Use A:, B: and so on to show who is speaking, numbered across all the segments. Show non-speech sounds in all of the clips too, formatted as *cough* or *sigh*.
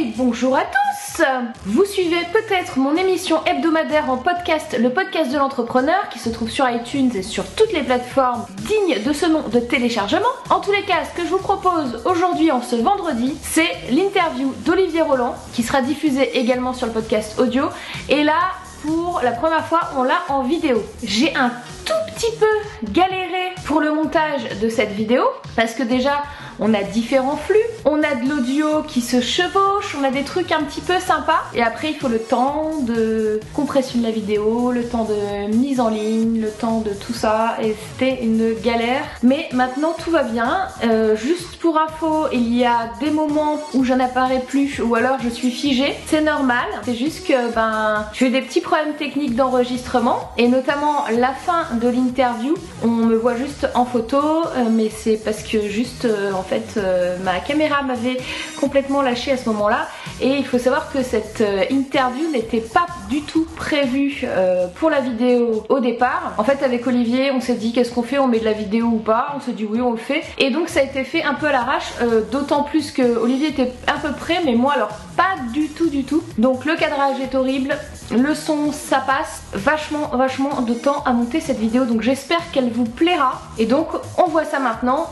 A: Bonjour à tous Vous suivez peut-être mon émission hebdomadaire en podcast, le podcast de l'entrepreneur, qui se trouve sur iTunes et sur toutes les plateformes dignes de ce nom de téléchargement. En tous les cas, ce que je vous propose aujourd'hui, en ce vendredi, c'est l'interview d'Olivier Roland, qui sera diffusée également sur le podcast audio. Et là, pour la première fois, on l'a en vidéo. J'ai un tout petit peu galéré pour le montage de cette vidéo, parce que déjà, on a différents flux, on a de l'audio qui se chevauche, on a des trucs un petit peu sympas. Et après, il faut le temps de compression de la vidéo, le temps de mise en ligne, le temps de tout ça. Et c'était une galère. Mais maintenant, tout va bien. Euh, juste pour info, il y a des moments où je n'apparais plus ou alors je suis figée. C'est normal. C'est juste que ben, j'ai des petits problèmes techniques d'enregistrement et notamment la fin de l'interview. On me voit juste en photo, euh, mais c'est parce que juste euh, en fait euh, ma caméra m'avait complètement lâché à ce moment-là. Et il faut savoir que cette euh, interview n'était pas du tout prévue euh, pour la vidéo au départ. En fait avec Olivier on s'est dit qu'est-ce qu'on fait, on met de la vidéo ou pas, on s'est dit oui on le fait. Et donc ça a été fait un peu à l'arrache d'autant plus que Olivier était un peu près mais moi alors pas du tout du tout. Donc le cadrage est horrible, le son ça passe, vachement vachement de temps à monter cette vidéo donc j'espère qu'elle vous plaira et donc on voit ça maintenant.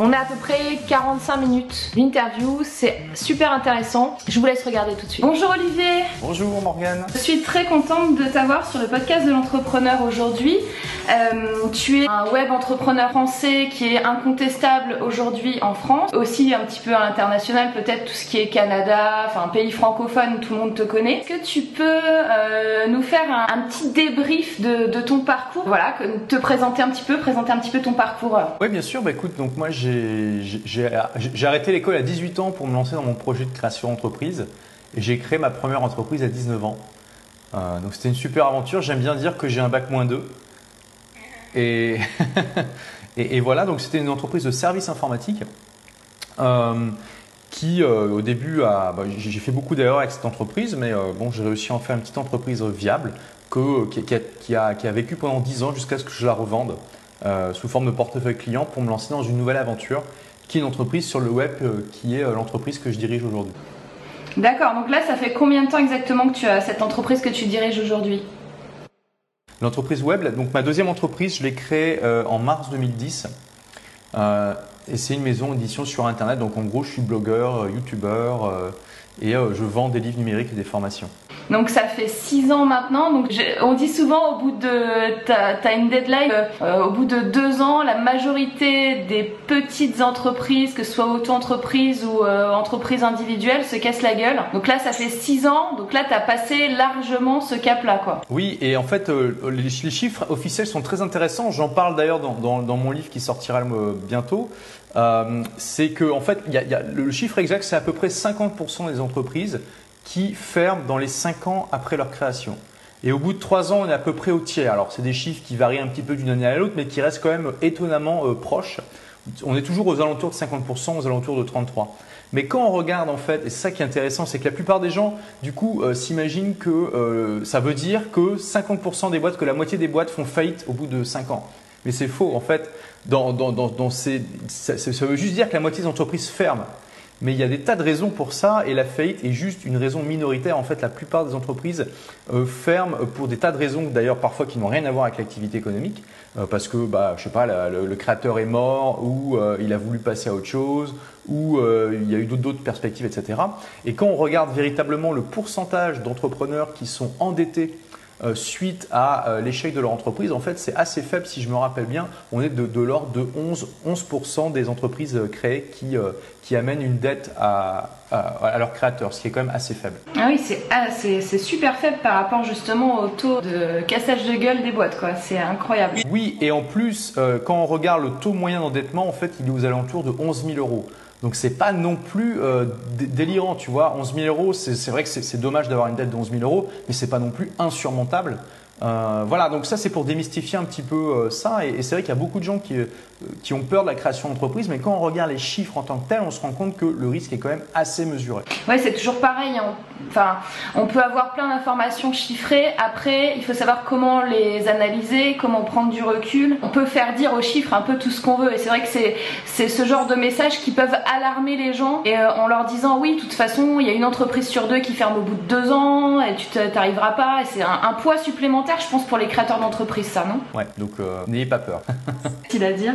A: On a à peu près 45 minutes d'interview, c'est super intéressant. Je vous laisse regarder tout de suite. Bonjour Olivier
B: Bonjour Morgane
A: Je suis très contente de t'avoir sur le podcast de l'entrepreneur aujourd'hui. Euh, tu es un web entrepreneur français qui est incontestable aujourd'hui en France, aussi un petit peu à l'international, peut-être tout ce qui est Canada, enfin pays francophone, tout le monde te connaît. Est-ce que tu peux euh, nous faire un, petit débrief de, ton parcours Voilà, te présenter un petit peu, présenter un petit peu ton parcours.
B: Oui, bien sûr. Bah écoute, donc moi j'ai arrêté l'école à 18 ans pour me lancer dans mon projet de création d'entreprise. Et j'ai créé ma première entreprise à 19 ans. Euh, donc c'était une super aventure. J'aime bien dire que j'ai un bac moins 2. *laughs* Et, et, voilà, donc c'était une entreprise de services informatiques. Euh, qui euh, au début a, bah, j'ai fait beaucoup d'erreurs avec cette entreprise, mais bon, j'ai réussi à en faire une petite entreprise viable que, qui, a, qui, a, qui, a, vécu pendant 10 ans jusqu'à ce que je la revende. Euh, sous forme de portefeuille client pour me lancer dans une nouvelle aventure qui est une entreprise sur le web euh, qui est euh, l'entreprise que je dirige aujourd'hui.
A: D'accord, donc là ça fait combien de temps exactement que tu as cette entreprise que tu diriges aujourd'hui?
B: L'entreprise web, donc ma deuxième entreprise, je l'ai créée en mars 2010. Et c'est une maison d'édition sur Internet. Donc en gros, je suis blogueur, youtubeur et je vends des livres numériques et des formations.
A: Donc ça fait 6 ans maintenant. Donc on dit souvent au bout de t'as une deadline, euh, au bout de 2 ans, la majorité des petites entreprises, que ce soit auto-entreprise ou euh, entreprise individuelle, se cassent la gueule. Donc là ça fait 6 ans. Donc là t'as passé largement ce cap-là quoi.
B: Oui et en fait euh, les, chiffres officiels sont très intéressants. J'en parle d'ailleurs dans, dans, dans, mon livre qui sortira bientôt. c'est que en fait, y y a, le chiffre exact, c'est à peu près 50% des entreprises qui ferment dans les 5 ans après leur création. Et au bout de 3 ans, on est à peu près au tiers. Alors, c'est des chiffres qui varient un petit peu d'une année à l'autre, mais qui restent quand même étonnamment euh, proches. On est toujours aux alentours de 50%, aux alentours de 33%. Mais quand on regarde en fait, et c'est ça qui est intéressant, c'est que la plupart des gens, du coup, euh, s'imaginent que euh, ça veut dire que 50% des boîtes, que la moitié des boîtes font faillite au bout de 5 ans. Mais c'est faux. En fait, ça, ça, veut juste dire que la moitié des entreprises ferment. Mais il y a des tas de raisons pour ça et la faillite est juste une raison minoritaire. En fait, la plupart des entreprises euh, ferment pour des tas de raisons, d'ailleurs parfois qui n'ont rien à voir avec l'activité économique, euh, parce que, bah, je sais pas, le, créateur est mort ou euh, il a voulu passer à autre chose ou il y a eu d'autres perspectives, etc. Et quand on regarde véritablement le pourcentage d'entrepreneurs qui sont endettés euh, suite à euh, l'échec de leur entreprise, en fait, c'est assez faible si je me rappelle bien. On est de, de l'ordre de 11, 11% des entreprises euh, créées qui, qui amènent une dette à, à, leur créateur, ce qui est quand même assez faible.
A: Ah oui, ah, c'est super faible par rapport justement au taux de cassage de gueule des boîtes, quoi. C'est incroyable.
B: Oui, et en plus, quand on regarde le taux moyen d'endettement, en fait, il est aux alentours de 11 000 euros. Donc c'est pas non plus euh, délirant, tu vois. 11 000 euros, c'est vrai que c'est dommage d'avoir une dette de 11 000 euros, mais c'est pas non plus insurmontable. Euh, voilà, donc ça c'est pour démystifier un petit peu euh, ça. Et, c'est vrai qu'il y a beaucoup de gens qui, euh, qui ont peur de la création d'entreprise, mais quand on regarde les chiffres en tant que tel, on se rend compte que le risque est quand même assez mesuré.
A: Ouais, c'est toujours pareil. Hein. Enfin, on peut avoir plein d'informations chiffrées. Après, il faut savoir comment les analyser, comment prendre du recul. On peut faire dire aux chiffres un peu tout ce qu'on veut. Et c'est vrai que c'est ce genre de messages qui peuvent alarmer les gens et en leur disant oui, de toute façon, il y a une entreprise sur deux qui ferme au bout de deux ans et tu t'arriveras pas. C'est un poids supplémentaire je pense, pour les créateurs d'entreprise, ça, non?
B: Ouais, donc euh, n'ayez pas peur.
A: C'est à dire.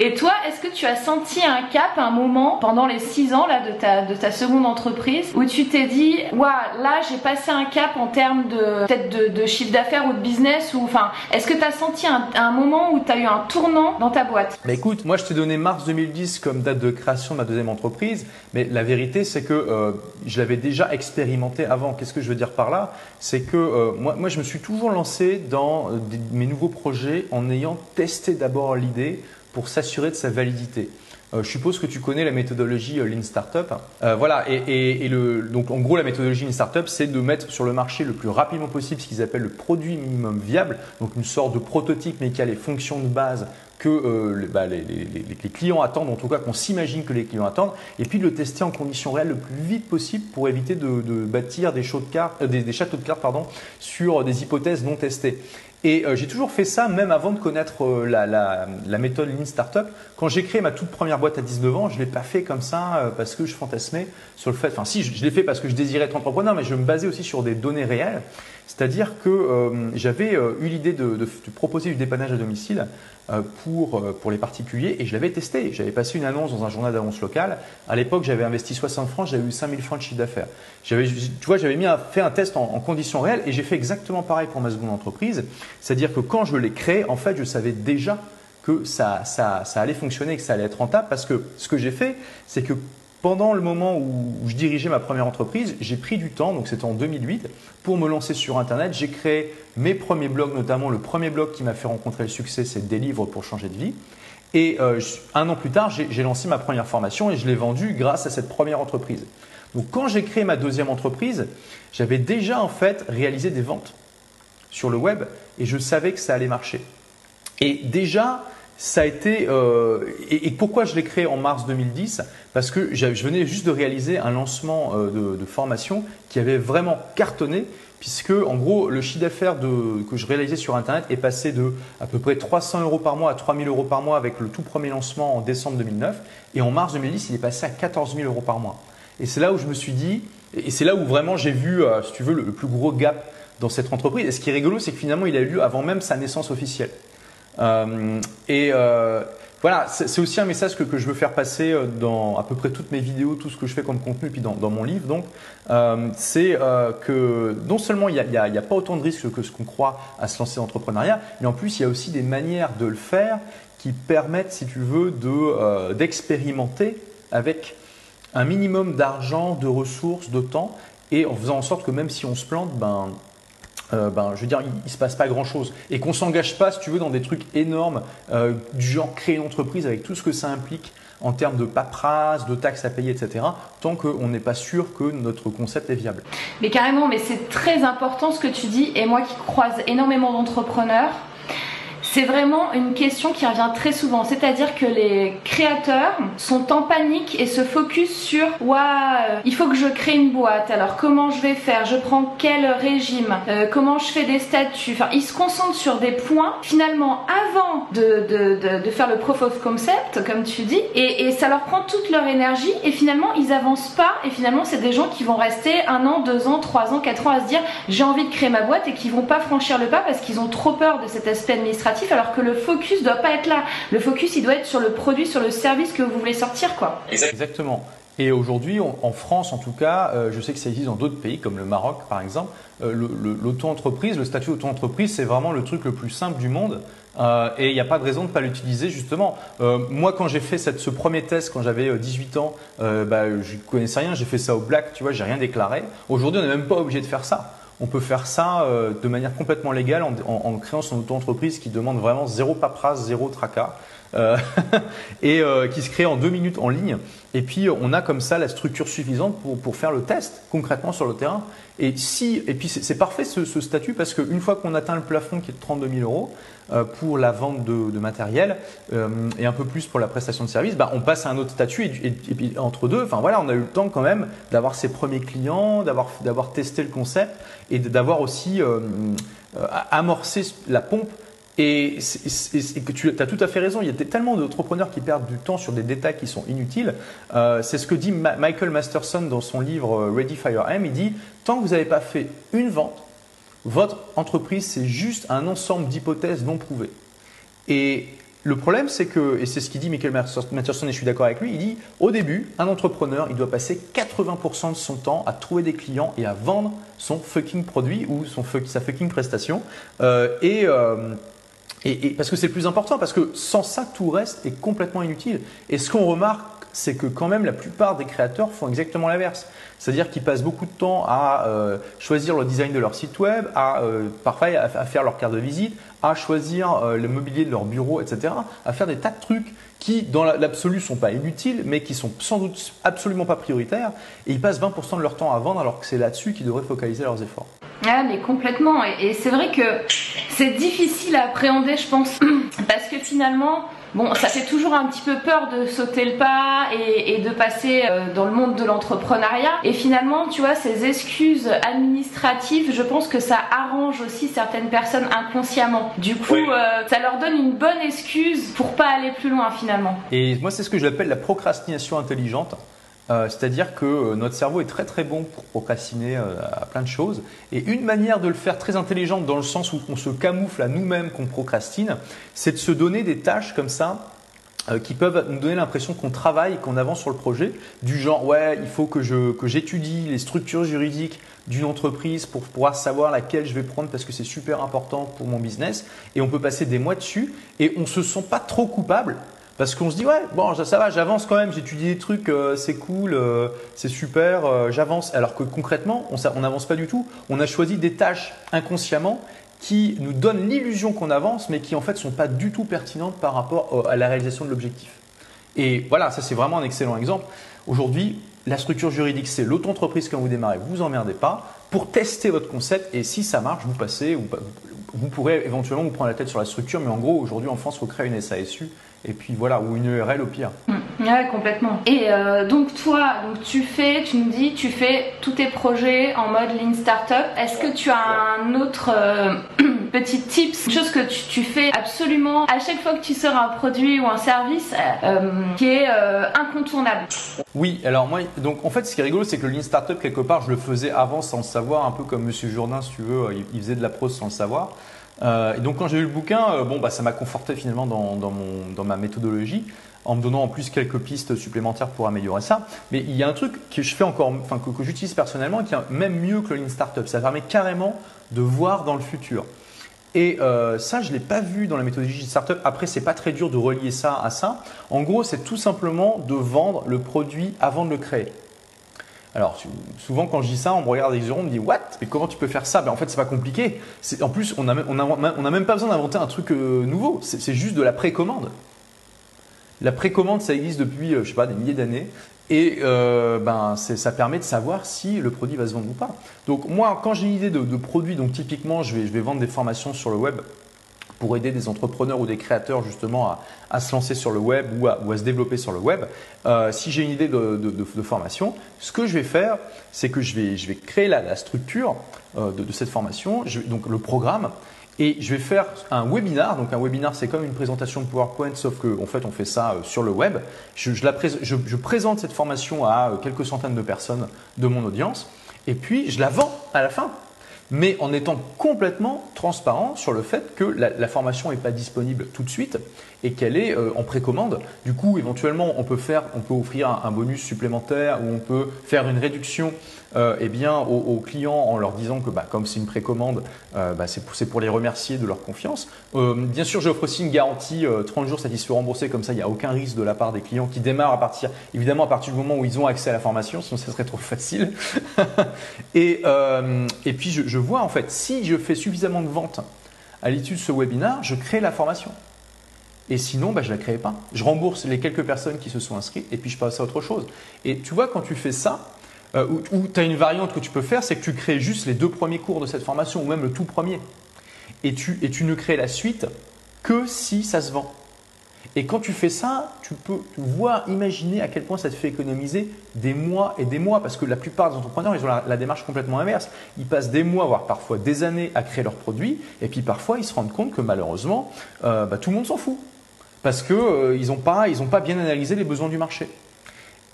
A: Et toi, est-ce que tu as senti un cap, un moment, pendant les 6 ans là, de, ta, de ta seconde entreprise, où tu t'es dit, waouh, là j'ai passé un cap en termes de peut-être de, chiffre d'affaires ou de business, ou est-ce que tu as senti un, moment où tu as eu un tournant dans ta boîte?
B: Bah écoute, moi je t'ai donné mars 2010 comme date de création de ma deuxième entreprise, mais la vérité c'est que euh, je l'avais déjà expérimenté avant. Qu'est-ce que je veux dire par là? C'est que euh, moi, moi je me suis toujours lancé dans euh, mes nouveaux projets en ayant testé d'abord l'idée pour s'assurer de sa validité. Euh, je suppose que tu connais la méthodologie euh, Lean Startup. Euh, voilà, et, donc en gros la méthodologie Lean Startup, c'est de mettre sur le marché le plus rapidement possible ce qu'ils appellent le produit minimum viable, donc une sorte de prototype mais qui a les fonctions de base que bah, les, clients attendent, en tout cas qu'on s'imagine que les clients attendent, et puis de le tester en conditions réelles le plus vite possible pour éviter de, bâtir des, des, châteaux de cartes pardon, sur des hypothèses non testées. Et euh, j'ai toujours fait ça, même avant de connaître euh, la, la, la, méthode Lean Startup. Quand j'ai créé ma toute première boîte à 19 ans, je l'ai pas fait comme ça euh, parce que je fantasmais sur le fait. Enfin, si, je, l'ai fait parce que je désirais être entrepreneur, mais je me basais aussi sur des données réelles. C'est-à-dire que j'avais eu l'idée de, de, de, proposer du dépannage à domicile euh, pour, euh, pour les particuliers et je l'avais testé. J'avais passé une annonce dans un journal d'annonce local. À l'époque, j'avais investi 60 francs, j'avais eu 5000 francs de chiffre d'affaires. J'avais, tu vois, j'avais mis fait un test en, conditions réelles et j'ai fait exactement pareil pour ma seconde entreprise. C'est-à-dire que quand je l'ai créé, en fait, je savais déjà que ça, ça, ça allait fonctionner, que ça allait être rentable parce que ce que j'ai fait, c'est que pendant le moment où, je dirigeais ma première entreprise, j'ai pris du temps, donc c'était en 2008, pour me lancer sur Internet. J'ai créé mes premiers blogs, notamment le premier blog qui m'a fait rencontrer le succès, c'est Des livres pour changer de vie. Et euh, un an plus tard, j'ai lancé ma première formation et je l'ai vendue grâce à cette première entreprise. Donc quand j'ai créé ma deuxième entreprise, j'avais déjà en fait réalisé des ventes sur le web et je savais que ça allait marcher. Et déjà, ça a été euh, et, pourquoi je l'ai créé en mars 2010 Parce que je venais juste de réaliser un lancement euh, de, formation qui avait vraiment cartonné, puisque en gros le chiffre d'affaires que je réalisais sur Internet est passé de à peu près 300 euros par mois à 3000 euros par mois avec le tout premier lancement en décembre 2009, et en mars 2010 il est passé à 14 000 euros par mois. Et c'est là où je me suis dit, et c'est là où vraiment j'ai vu, euh, si tu veux, le, le plus gros gap dans cette entreprise. Et ce qui est rigolo, c'est que finalement il a eu lieu avant même sa naissance officielle. Euh, et euh, voilà, c'est aussi un message que, je veux faire passer euh, dans à peu près toutes mes vidéos, tout ce que je fais comme contenu, puis dans, mon livre. Donc, c'est que non seulement il n'y a, pas autant de risques que ce qu'on croit à se lancer dans l'entrepreneuriat, mais en plus il y a aussi des manières de le faire qui permettent, si tu veux, de d'expérimenter avec un minimum d'argent, de ressources, de temps, et en faisant en sorte que même si on se plante, ben euh, ben, je veux dire, il, ne se passe pas grand chose. Et qu'on s'engage pas, si tu veux, dans des trucs énormes, euh, du genre créer une entreprise avec tout ce que ça implique en termes de paperasse, de taxes à payer, etc., tant qu'on n'est pas sûr que notre concept est viable.
A: Mais carrément, mais c'est très important ce que tu dis, et moi qui croise énormément d'entrepreneurs, c'est vraiment une question qui revient très souvent. C'est-à-dire que les créateurs sont en panique et se focus sur Waouh, il faut que je crée une boîte. Alors comment je vais faire? Je prends quel régime? Euh, Comment je fais des statuts? Enfin, ils se concentrent sur des points finalement avant de, de, de, faire le proof of concept, comme tu dis, et, et, ça leur prend toute leur énergie et finalement ils avancent pas. Et finalement, c'est des gens qui vont rester un an, deux ans, trois ans, quatre ans à se dire j'ai envie de créer ma boîte et qui vont pas franchir le pas parce qu'ils ont trop peur de cet aspect administratif alors que le focus doit pas être là. Le focus, il doit être sur le produit, sur le service que vous voulez sortir, quoi.
B: Exactement. Et aujourd'hui, en France en tout cas, euh, je sais que ça existe dans d'autres pays comme le Maroc par exemple, euh, l'auto-entreprise, le statut auto-entreprise, c'est vraiment le truc le plus simple du monde. Euh, et il n'y a pas de raison de ne pas l'utiliser justement. moi, quand j'ai fait ce premier test, quand j'avais 18 ans, bah, je ne connaissais rien, j'ai fait ça au black, tu vois, j'ai rien déclaré. Aujourd'hui, on n'est même pas obligé de faire ça on peut faire ça euh, de manière complètement légale en, créant son auto-entreprise qui demande vraiment zéro paperasse, zéro tracas. *laughs* et qui se crée en deux minutes en ligne. Et puis on a comme ça la structure suffisante pour, pour faire le test concrètement sur le terrain. Et si, et puis c'est parfait ce, ce, statut parce qu'une fois qu'on atteint le plafond qui est de 32 000 euros euh, pour la vente de, de matériel euh, et un peu plus pour la prestation de service, bah, on passe à un autre statut et, puis entre deux, enfin voilà, on a eu le temps quand même d'avoir ses premiers clients, d'avoir d'avoir testé le concept et d'avoir aussi euh, euh amorcé la pompe et, que tu as tout à fait raison, il y a tellement d'entrepreneurs qui perdent du temps sur des détails qui sont inutiles. Euh, c'est ce que dit Michael Masterson dans son livre euh, Ready Fire M. Il dit tant que vous n'avez pas fait une vente, votre entreprise c'est juste un ensemble d'hypothèses non prouvées. Et le problème, c'est que, et c'est ce qu'il dit Michael Masterson, et je suis d'accord avec lui, il dit au début, un entrepreneur, il doit passer 80% de son temps à trouver des clients et à vendre son fucking produit ou son, sa fucking prestation. Euh, et euh, et, parce que c'est le plus important, parce que sans ça, tout reste est complètement inutile. Et ce qu'on remarque, c'est que quand même la plupart des créateurs font exactement l'inverse. C'est-à-dire qu'ils passent beaucoup de temps à euh, choisir le design de leur site web, à euh, parfois à, faire leur carte de visite, à choisir euh, le mobilier de leur bureau, etc. À faire des tas de trucs qui, dans l'absolu, sont pas inutiles, mais qui sont sans doute absolument pas prioritaires. Et ils passent 20% de leur temps à vendre, alors que c'est là-dessus qu'ils devraient focaliser leurs efforts.
A: Ah mais complètement et, c'est vrai que c'est difficile à appréhender je pense *clears throat* parce que finalement Bon, ça fait toujours un petit peu peur de sauter le pas et, de passer euh, dans le monde de l'entrepreneuriat. Et finalement, tu vois, ces excuses administratives, je pense que ça arrange aussi certaines personnes inconsciemment. Du coup, euh, ça leur donne une bonne excuse pour pas aller plus loin finalement.
B: Et moi, c'est ce que j'appelle la procrastination intelligente. Euh, c'est-à-dire que euh, notre cerveau est très très bon pour procrastiner euh, à plein de choses. Et une manière de le faire très intelligente dans le sens où on se camoufle à nous-mêmes qu'on procrastine, c'est de se donner des tâches comme ça qui peuvent nous donner l'impression qu'on travaille, qu'on avance sur le projet, du genre ouais, il faut que je que j'étudie les structures juridiques d'une entreprise pour pouvoir savoir laquelle je vais prendre parce que c'est super important pour mon business et on peut passer des mois dessus et on se sent pas trop coupable parce qu'on se dit, ouais, bon, ça, va, j'avance quand même, j'étudie des trucs, euh, c'est cool, euh, c'est super, euh, j'avance. Alors que concrètement, on n'avance pas du tout. On a choisi des tâches inconsciemment qui nous donnent l'illusion qu'on avance, mais qui en fait sont pas du tout pertinentes par rapport à la réalisation de l'objectif. Et voilà, ça c'est vraiment un excellent exemple. Aujourd'hui, la structure juridique, c'est l'auto-entreprise quand vous démarrez, vous vous emmerdez pas. Pour tester votre concept, et si ça marche, vous passez, vous, vous pourrez éventuellement vous prendre la tête sur la structure, mais en gros, aujourd'hui en France, il faut créer une SASU et puis voilà, ou une URL au pire.
A: Mmh. Ouais, complètement. Et euh, donc toi, donc tu fais, tu me dis, tu fais tous tes projets en mode Lean Startup. Est-ce que tu as un autre euh, *clears throat* petit tips, une chose que tu, fais absolument à chaque fois que tu sors un produit ou un service euh, qui est incontournable?
B: Oui, alors moi, donc en fait, ce qui est rigolo, c'est que le Lean Startup quelque part, je le faisais avant sans le savoir, un peu comme Monsieur Jourdain, si tu veux, il faisait de la prose sans le savoir. Euh, et donc quand j'ai eu le bouquin, euh, bon, bah, ça m'a conforté finalement dans, dans, mon, dans, ma méthodologie, en me donnant en plus quelques pistes supplémentaires pour améliorer ça. Mais il y a un truc que je fais encore, enfin que, que j'utilise personnellement, qui est même mieux que le Lean Startup. Ça permet carrément de voir dans le futur. Et euh, ça, je l'ai pas vu dans la méthodologie de startup. Après, c'est pas très dur de relier ça à ça. En gros, c'est tout simplement de vendre le produit avant de le créer. Alors souvent quand je dis ça, on me regarde avec les on me dit what? Mais comment tu peux faire ça? Ben en fait c'est pas compliqué. En plus on n'a on a, même pas besoin d'inventer un truc euh, nouveau. C'est juste de la précommande. La précommande ça existe depuis euh, je sais pas des milliers d'années et euh, ben ça permet de savoir si le produit va se vendre ou pas. Donc moi quand j'ai une idée de, produit, donc typiquement je vais vendre des formations sur le web pour aider des entrepreneurs ou des créateurs justement à, se lancer sur le web ou à, se développer sur le web. Euh, si j'ai une idée de, formation, ce que je vais faire, c'est que je vais, créer la, structure euh, de, cette formation, donc le programme, et je vais faire un webinar. Donc un webinar, c'est comme une présentation de PowerPoint, sauf qu'en en fait, on fait ça euh, sur le web. Je présente cette formation à quelques centaines de personnes de mon audience, et puis je la vends à la fin mais en étant complètement transparent sur le fait que la, formation n'est pas disponible tout de suite et qu'elle est euh, en précommande. Du coup, éventuellement, on peut faire, on peut offrir un, bonus supplémentaire ou on peut faire une réduction euh, eh bien, aux, clients en leur disant que bah, comme c'est une précommande, euh, bah, c'est pour, les remercier de leur confiance. bien sûr, j'offre aussi une garantie 30 jours satisfait remboursé, comme ça il n'y a aucun risque de la part des clients qui démarrent à partir, évidemment à partir du moment où ils ont accès à la formation, sinon ça serait trop facile. *laughs* et, puis je, je vois en fait, si je fais suffisamment de ventes à l'issue de ce webinar, je crée la formation. Et sinon, bah, je ne la créais pas. Je rembourse les quelques personnes qui se sont inscrites et puis je passe à autre chose. Et tu vois, quand tu fais ça, euh, ou tu as une variante que tu peux faire, c'est que tu crées juste les deux premiers cours de cette formation ou même le tout premier. Et tu, et tu ne crées la suite que si ça se vend. Et quand tu fais ça, tu peux voir, imaginer à quel point ça te fait économiser des mois et des mois. Parce que la plupart des entrepreneurs, ils ont la, démarche complètement inverse. Ils passent des mois, voire parfois des années à créer leurs produits. Et puis parfois, ils se rendent compte que malheureusement, euh, bah, tout le monde s'en fout. Parce qu'ils euh, n'ont pas, pas bien analysé les besoins du marché.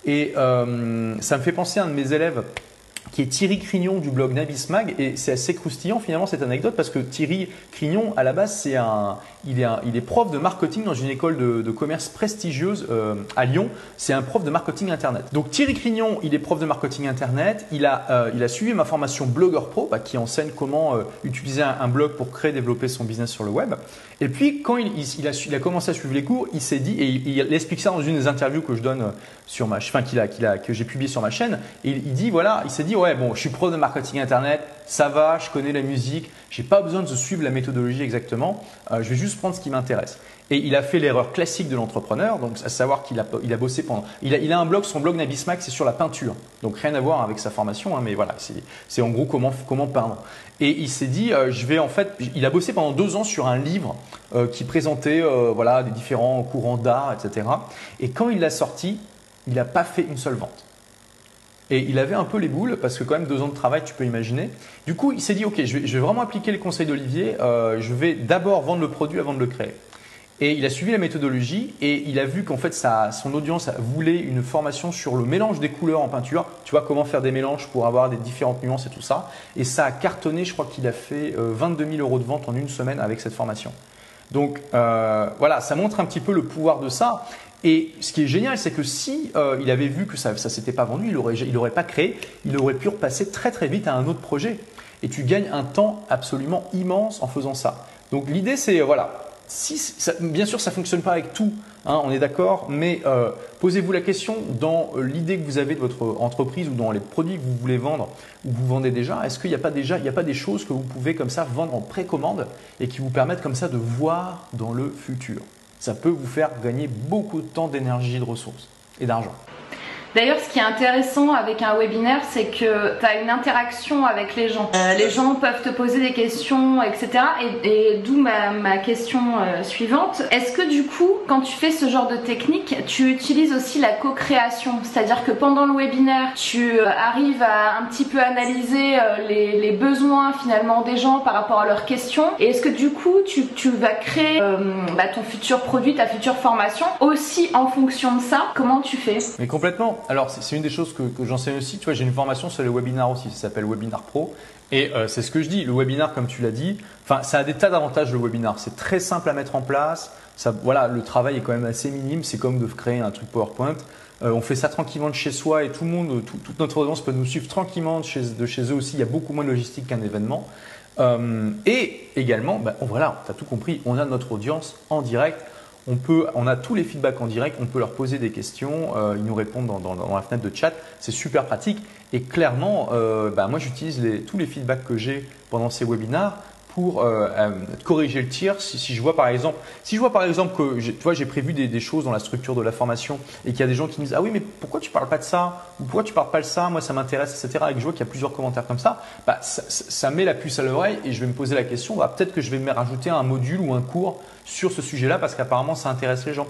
B: Et euh, ça me fait penser à un de mes élèves qui est Thierry Crignon du blog Nabismag. Et c'est assez croustillant finalement cette anecdote parce que Thierry Crignon, à la base, c'est un, il est, il est prof de marketing dans une école de, commerce prestigieuse euh, à Lyon. C'est un prof de marketing Internet. Donc Thierry Crignon, il est prof de marketing Internet. Il a, euh, il a suivi ma formation Blogger Pro bah, qui enseigne comment euh, utiliser un, blog pour créer, développer son business sur le web. Et puis quand il, a, commencé à suivre les cours, il s'est dit, et il, explique ça dans une des interviews que je donne sur ma, enfin, qu'il a, qu'il a, que j'ai publié sur ma chaîne. Il, dit, voilà, il s'est dit, ouais, bon, je suis prof de marketing Internet, ça va, je connais la musique, j'ai pas besoin de suivre la méthodologie exactement, je vais juste prendre ce qui m'intéresse. Et il a fait l'erreur classique de l'entrepreneur, donc à savoir qu'il a, il a bossé pendant. Il a, il a un blog, son blog Nabismac, c'est sur la peinture. Donc rien à voir avec sa formation, hein, mais voilà, c'est en gros comment, comment peindre. Et il s'est dit, euh, je vais en fait. Il a bossé pendant deux ans sur un livre euh, qui présentait euh, voilà, des différents courants d'art, etc. Et quand il l'a sorti, il n'a pas fait une seule vente. Et il avait un peu les boules, parce que quand même deux ans de travail, tu peux imaginer. Du coup, il s'est dit, OK, je vais, vraiment appliquer les conseils d'Olivier, euh, je vais d'abord vendre le produit avant de le créer. Et il a suivi la méthodologie et il a vu qu'en fait son audience voulait une formation sur le mélange des couleurs en peinture. Tu vois comment faire des mélanges pour avoir des différentes nuances et tout ça. Et ça a cartonné, je crois qu'il a fait 22 euh, 000 euros de vente en une semaine avec cette formation. Donc euh, voilà, ça montre un petit peu le pouvoir de ça. Et ce qui est génial, c'est que si euh, il avait vu que ça ne s'était pas vendu, il n'aurait aurait pas créé, il aurait pu repasser très très vite à un autre projet. Et tu gagnes un temps absolument immense en faisant ça. Donc l'idée, c'est voilà, si bien sûr, ça fonctionne pas avec tout, hein, on est d'accord, mais euh, posez-vous la question dans l'idée que vous avez de votre entreprise ou dans les produits que vous voulez vendre ou que vous vendez déjà, est-ce qu'il n'y a pas déjà, des choses que vous pouvez comme ça vendre en précommande et qui vous permettent comme ça de voir dans le futur? Ça peut vous faire gagner beaucoup de temps, d'énergie, de ressources et d'argent.
A: D'ailleurs, ce qui est intéressant avec un webinaire, c'est que tu as une interaction avec les gens. Euh, les gens peuvent te poser des questions, etc. Et, d'où ma, question euh, suivante. Est-ce que du coup, quand tu fais ce genre de technique, tu utilises aussi la co-création? C'est-à-dire que pendant le webinaire, tu euh, arrives à un petit peu analyser les, besoins finalement des gens par rapport à leurs questions. Et est-ce que du coup, tu, vas créer bah, ton futur produit, ta future formation aussi en fonction de ça? Comment tu fais?
B: Mais complètement alors c'est une des choses que, j'enseigne aussi. Tu vois, j'ai une formation sur les webinars aussi, ça s'appelle Webinar Pro. Et euh, c'est ce que je dis, le webinar, comme tu l'as dit, enfin, ça a des tas d'avantages le webinar. C'est très simple à mettre en place. Voilà, le travail est quand même assez minime. C'est comme de créer un truc PowerPoint. Euh, on fait ça tranquillement de chez soi et tout le monde, toute notre audience peut nous suivre tranquillement de chez, eux aussi. Il y a beaucoup moins de logistique qu'un événement. Euh, et également, ben, voilà, tu as tout compris, on a notre audience en direct on, a tous les feedbacks en direct, on peut leur poser des questions, euh, ils nous répondent dans, la fenêtre de chat, c'est super pratique. Et clairement, euh, bah, moi j'utilise tous les feedbacks que j'ai pendant ces webinars pour euh, euh, corriger le tir. Si, je vois par exemple, si je vois par exemple que tu j'ai prévu des, choses dans la structure de la formation et qu'il y a des gens qui me disent ah oui mais pourquoi tu parles pas de ça ou pourquoi tu parles pas de ça? Moi ça m'intéresse etc et que je vois qu'il y a plusieurs commentaires comme ça, bah, ça, met la puce à l'oreille et je vais me poser la question bah, peut-être que je vais me rajouter un module ou un cours sur ce sujet-là parce qu'apparemment ça intéresse les gens.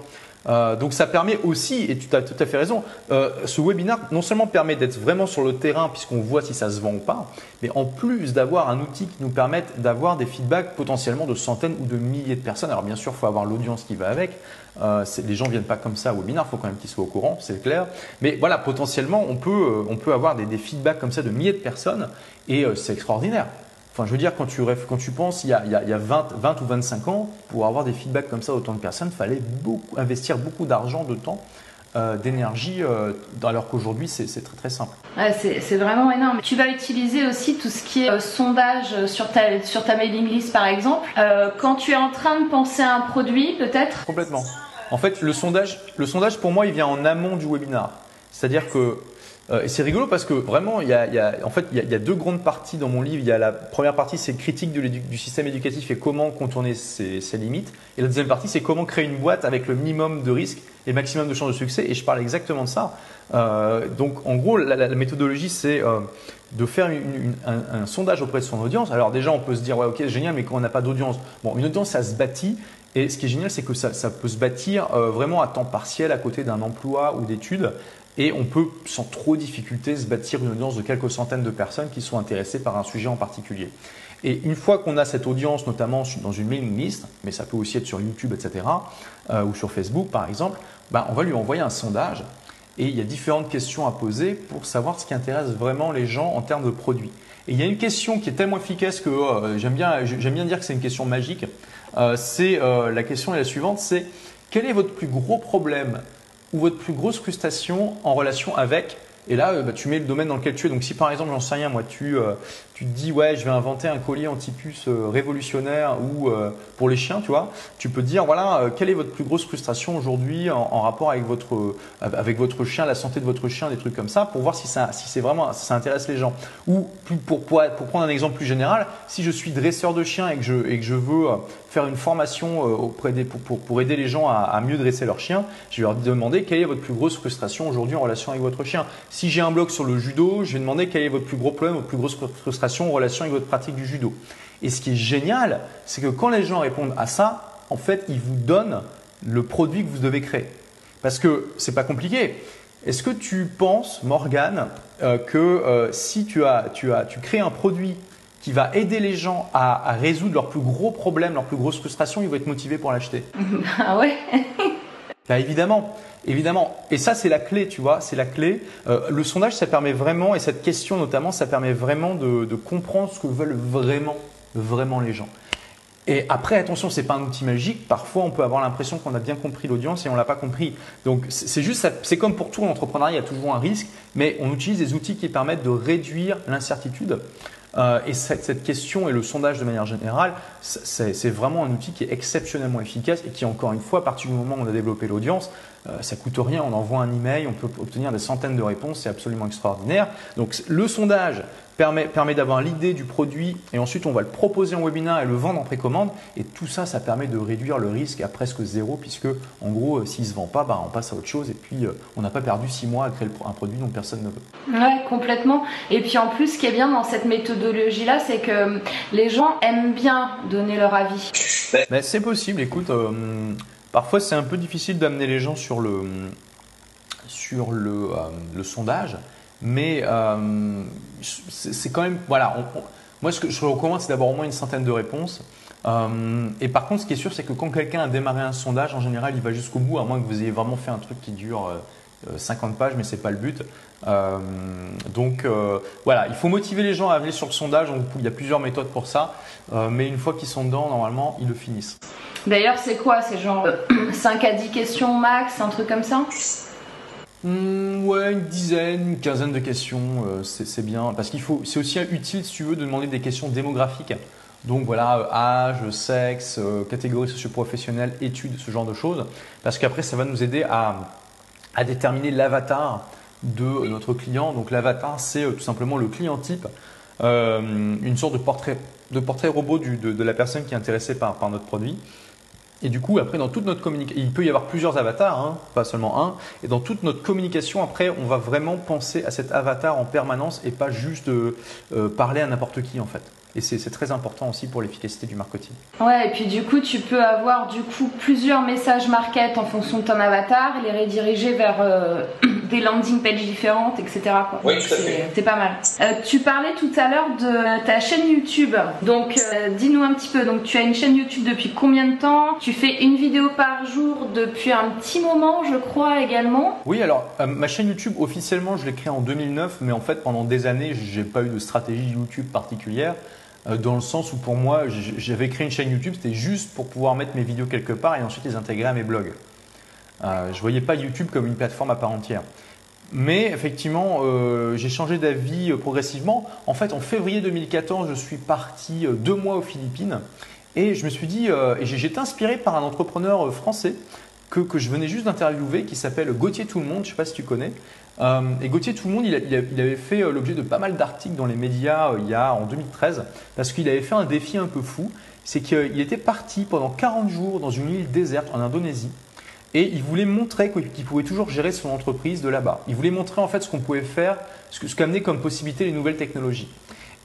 B: Euh, donc ça permet aussi, et tu as tout à fait raison, euh, ce webinaire non seulement permet d'être vraiment sur le terrain puisqu'on voit si ça se vend ou pas, mais en plus d'avoir un outil qui nous permette d'avoir des feedbacks potentiellement de centaines ou de milliers de personnes. Alors bien sûr, il faut avoir l'audience qui va avec. Euh, les gens viennent pas comme ça au webinaire, il faut quand même qu'ils soient au courant, c'est clair. Mais voilà, potentiellement, on peut, euh, on peut avoir des, des, feedbacks comme ça de milliers de personnes et euh, c'est extraordinaire. Enfin, je veux dire, quand tu, quand tu penses, il y a, il y a 20, 20, ou 25 ans, pour avoir des feedbacks comme ça autant de personnes, il fallait beaucoup, investir beaucoup d'argent, de temps, euh, d'énergie, euh, alors qu'aujourd'hui, c'est très très simple.
A: c'est vraiment énorme. Tu vas utiliser aussi tout ce qui est euh, sondage sur ta, sur ta mailing list, par exemple. quand tu es en train de penser à un produit, peut-être?
B: Complètement. En fait, le sondage, le sondage, pour moi, il vient en amont du webinar. C'est-à-dire que et c'est rigolo parce que vraiment, il y a, en fait, il y, a, deux grandes parties dans mon livre. Il y a la première partie, c'est critique du système éducatif et comment contourner ses, limites. Et la deuxième partie, c'est comment créer une boîte avec le minimum de risques et maximum de chances de succès. Et je parle exactement de ça. donc, en gros, la, méthodologie, c'est de faire un, sondage auprès de son audience. Alors déjà, on peut se dire, ouais, ok, génial, mais quand on n'a pas d'audience, bon, une audience, ça se bâtit et ce qui est génial, c'est que ça, peut se bâtir euh, vraiment à temps partiel à côté d'un emploi ou d'études. Et on peut sans trop difficulté se bâtir une audience de quelques centaines de personnes qui sont intéressées par un sujet en particulier. Et une fois qu'on a cette audience, notamment dans une mailing list, mais ça peut aussi être sur YouTube, etc., euh, ou sur Facebook par exemple, ben, on va lui envoyer un sondage et il y a différentes questions à poser pour savoir ce qui intéresse vraiment les gens en termes de produits. Et il y a une question qui est tellement efficace que euh, j'aime bien, bien dire que c'est une question magique. Euh, c'est euh, la question est la suivante, c'est quel est votre plus gros problème ou votre plus grosse frustration en relation avec et là, euh, bah, tu mets le domaine dans lequel tu es. Donc, si par exemple, j'en sais rien, moi, tu, tu te dis, ouais, je vais inventer un collier anti-puce révolutionnaire ou pour les chiens, tu vois, tu peux dire, voilà, quelle est votre plus grosse frustration aujourd'hui en, rapport avec votre, avec votre chien, la santé de votre chien, des trucs comme ça, pour voir si ça, si c'est vraiment, ça intéresse les gens. Ou pour, pour, pour, prendre un exemple plus général, si je suis dresseur de chiens et que je, et que je veux faire une formation euh, auprès des, pour, pour, aider les gens à, mieux dresser leur chien, je vais leur demander quelle est votre plus grosse frustration aujourd'hui en relation avec votre chien. Si j'ai un blog sur le judo, je vais demander quel est votre plus gros problème, votre plus grosse frustration en relation avec votre pratique du judo. Et ce qui est génial, c'est que quand les gens répondent à ça, en fait, ils vous donnent le produit que vous devez créer. Parce que c'est pas compliqué. Est-ce que tu penses, Morgane, euh, que euh, si tu, as, tu, as, tu crées un produit qui va aider les gens à, résoudre leurs plus gros problèmes, leurs plus grosses frustrations, ils vont être motivés pour l'acheter? *laughs*
A: Ah ouais? *laughs*
B: bah, Évidemment. Évidemment, et ça c'est la clé, tu vois, c'est la clé. Euh, le sondage, ça permet vraiment, et cette question notamment, ça permet vraiment de, comprendre ce que veulent vraiment, vraiment les gens. Et après, attention, c'est pas un outil magique. Parfois, on peut avoir l'impression qu'on a bien compris l'audience et on l'a pas compris. Donc, c'est juste, c'est comme pour tout l'entrepreneuriat, il y a toujours un risque, mais on utilise des outils qui permettent de réduire l'incertitude. Euh, et cette, question et le sondage de manière générale, c'est vraiment un outil qui est exceptionnellement efficace et qui, encore une fois, à partir du moment où on a développé l'audience, ça coûte rien, on envoie un email, on peut obtenir des centaines de réponses, c'est absolument extraordinaire. Donc le sondage permet, permet d'avoir l'idée du produit et ensuite on va le proposer en webinaire et le vendre en précommande. Et tout ça, ça permet de réduire le risque à presque zéro puisque en gros, euh, s'il ne se vend pas, bah, on passe à autre chose et puis euh, on n'a pas perdu six mois à créer un produit dont personne ne veut.
A: Ouais, complètement. Et puis en plus, ce qui est bien dans cette méthodologie-là, c'est que les gens aiment bien donner leur avis.
B: Mais c'est possible, écoute. Parfois, c'est un peu difficile d'amener les gens sur le, sur le, euh, sondage, mais euh, c'est quand même. Voilà, moi, ce que je recommande, c'est d'avoir au moins une centaine de réponses. Euh, et par contre, ce qui est sûr, c'est que quand quelqu'un a démarré un sondage, en général, il va jusqu'au bout, à moins que vous ayez vraiment fait un truc qui dure 50 pages, mais ce n'est pas le but. donc voilà, il faut motiver les gens à aller sur le sondage. il y a plusieurs méthodes pour ça, mais une fois qu'ils sont dedans, normalement, ils le finissent.
A: D'ailleurs, c'est quoi? C'est genre *coughs* 5 à 10 questions max, un truc comme ça?
B: Hmm, ouais, une dizaine, une quinzaine de questions, euh, c'est bien. Parce qu'il faut, c'est aussi utile, si tu veux, de demander des questions démographiques. Donc voilà, euh, âge, sexe, euh, catégorie socio-professionnelle, études, ce genre de choses. Parce qu'après, ça va nous aider à, déterminer l'avatar de notre client. Donc l'avatar, c'est tout simplement le client type, une sorte de portrait robot de, la personne qui est intéressée par notre produit. Et du coup, après, dans toute notre communication, il peut y avoir plusieurs avatars, hein, pas seulement un. Et dans toute notre communication, après, on va vraiment penser à cet avatar en permanence et pas juste euh, parler à n'importe qui, en fait. Et c'est très important aussi pour l'efficacité du marketing.
A: Ouais, et puis du coup, tu peux avoir du coup plusieurs messages market en fonction de ton avatar et les rediriger vers euh, des landing pages différentes, etc. Quoi.
B: Oui, tout à fait.
A: C'est pas mal. Euh, tu parlais tout à l'heure de ta chaîne YouTube. Donc, euh, dis-nous un petit peu. Donc, tu as une chaîne YouTube depuis combien de temps? Tu fais une vidéo par jour depuis un petit moment, je crois également?
B: Oui, alors ma chaîne YouTube officiellement, je l'ai créée en 2009, mais en fait, pendant des années, j'ai pas eu de stratégie YouTube particulière. Euh, dans le sens où pour moi, j'avais créé une chaîne YouTube, c'était juste pour pouvoir mettre mes vidéos quelque part et ensuite les intégrer à mes blogs. Euh, je ne voyais pas YouTube comme une plateforme à part entière. Mais effectivement, euh, j'ai changé d'avis progressivement. En fait, en février 2014, je suis parti deux mois aux Philippines et je me suis dit, j'ai été inspiré par un entrepreneur français que, que je venais juste d'interviewer qui s'appelle Gauthier Tout le Monde, je ne sais pas si tu connais. Euh, et Gauthier, tout le monde, il, avait fait l'objet de pas mal d'articles dans les médias il y a en 2013 parce qu'il avait fait un défi un peu fou. C'est qu'il était parti pendant 40 jours dans une île déserte en Indonésie et il voulait montrer qu'il pouvait toujours gérer son entreprise de là-bas. Il voulait montrer en fait ce qu'on pouvait faire, ce qu'amenaient comme possibilité les nouvelles technologies.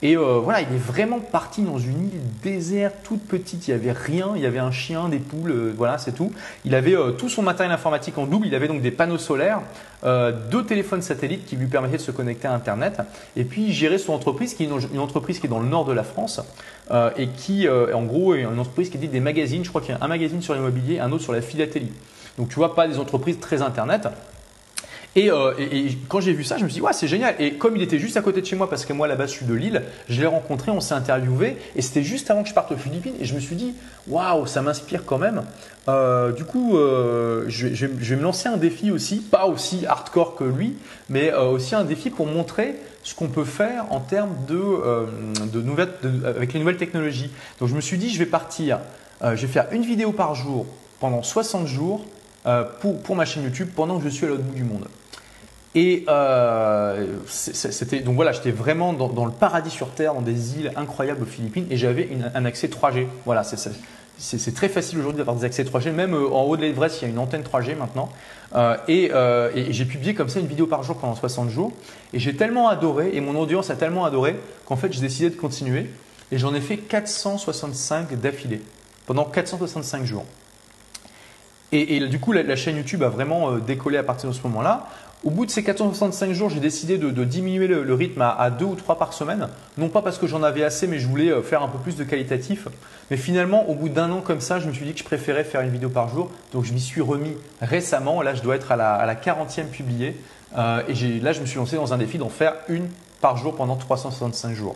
B: Et euh, voilà, il est vraiment parti dans une île déserte, toute petite. Il n'y avait rien. Il y avait un chien, des poules, euh, voilà, c'est tout. Il avait euh, tout son matériel informatique en double. Il avait donc des panneaux solaires, deux téléphones satellites qui lui permettaient de se connecter à Internet. Et puis il gérait son entreprise, qui est une, entreprise qui est dans le nord de la France et qui, en gros, est une entreprise qui dit des magazines. Je crois qu'il y a un magazine sur l'immobilier, un autre sur la philatélie. Donc tu vois, pas des entreprises très Internet. Euh, et, quand j'ai vu ça, je me suis dit, ouais, c'est génial. Et comme il était juste à côté de chez moi, parce que moi là-bas je suis de Lille, je l'ai rencontré, on s'est interviewé, et c'était juste avant que je parte aux Philippines. Et je me suis dit, waouh, ça m'inspire quand même. Euh, du coup, euh, je, vais me lancer un défi aussi, pas aussi hardcore que lui, mais aussi un défi pour montrer ce qu'on peut faire en termes de, de nouvelles, avec les nouvelles technologies. Donc je me suis dit, je vais partir, je vais faire une vidéo par jour pendant 60 jours pour, pour ma chaîne YouTube pendant que je suis à l'autre bout du monde. Et euh, c'était donc voilà, j'étais vraiment dans, le paradis sur terre, dans des îles incroyables aux Philippines, et j'avais un accès 3G. Voilà, c'est très facile aujourd'hui d'avoir des accès 3G. Même euh, en haut de l'Everest, il y a une antenne 3G maintenant. Euh, et, j'ai publié comme ça une vidéo par jour pendant 60 jours. Et j'ai tellement adoré, et mon audience a tellement adoré, qu'en fait, j'ai décidé de continuer. Et j'en ai fait 465 d'affilée, pendant 465 jours. Et, du coup, la, chaîne YouTube a vraiment décollé à partir de ce moment-là. Au bout de ces 465 jours, j'ai décidé de, diminuer le, rythme à, deux ou trois par semaine. Non pas parce que j'en avais assez, mais je voulais euh, faire un peu plus de qualitatif. Mais finalement, au bout d'un an comme ça, je me suis dit que je préférais faire une vidéo par jour. Donc je m'y suis remis récemment. Là, je dois être à la, 40e publiée. Euh, et là, je me suis lancé dans un défi d'en faire une par jour pendant 365 jours.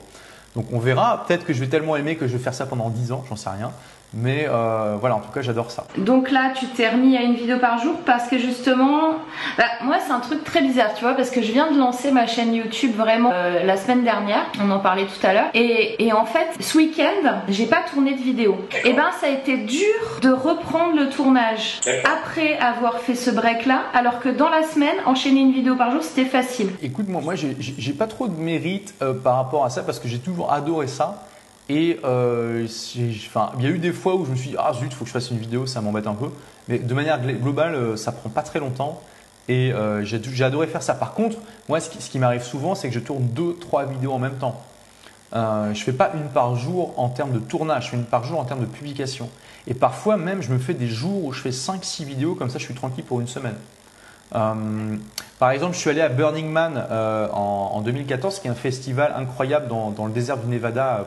B: Donc on verra. Peut-être que je vais tellement aimer que je vais faire ça pendant 10 ans, j'en sais rien. Mais euh, voilà, en tout cas, j'adore ça.
A: Donc là, tu t'es remis à une vidéo par jour parce que justement, bah, moi, c'est un truc très bizarre, tu vois, parce que je viens de lancer ma chaîne YouTube vraiment euh, la semaine dernière. On en parlait tout à l'heure. Et, et, en fait, ce week-end, j'ai pas tourné de vidéo. Et eh ben, ça a été dur de reprendre le tournage après avoir fait ce break-là, alors que dans la semaine, enchaîner une vidéo par jour, c'était facile.
B: Écoute, moi, moi, j'ai pas trop de mérite euh, par rapport à ça parce que j'ai toujours adoré ça. Et euh, il y a eu des fois où je me suis dit, ah zut, il faut que je fasse une vidéo, ça m'embête un peu. Mais de manière globale, euh, ça prend pas très longtemps. Et euh, j'ai adoré faire ça. Par contre, moi, ce qui, m'arrive souvent, c'est que je tourne deux, trois vidéos en même temps. Euh, je fais pas une par jour en termes de tournage, je fais une par jour en termes de publication. Et parfois même, je me fais des jours où je fais 5-6 vidéos, comme ça je suis tranquille pour une semaine. par exemple, je suis allé à Burning Man en, en, 2014, qui est un festival incroyable dans le désert du Nevada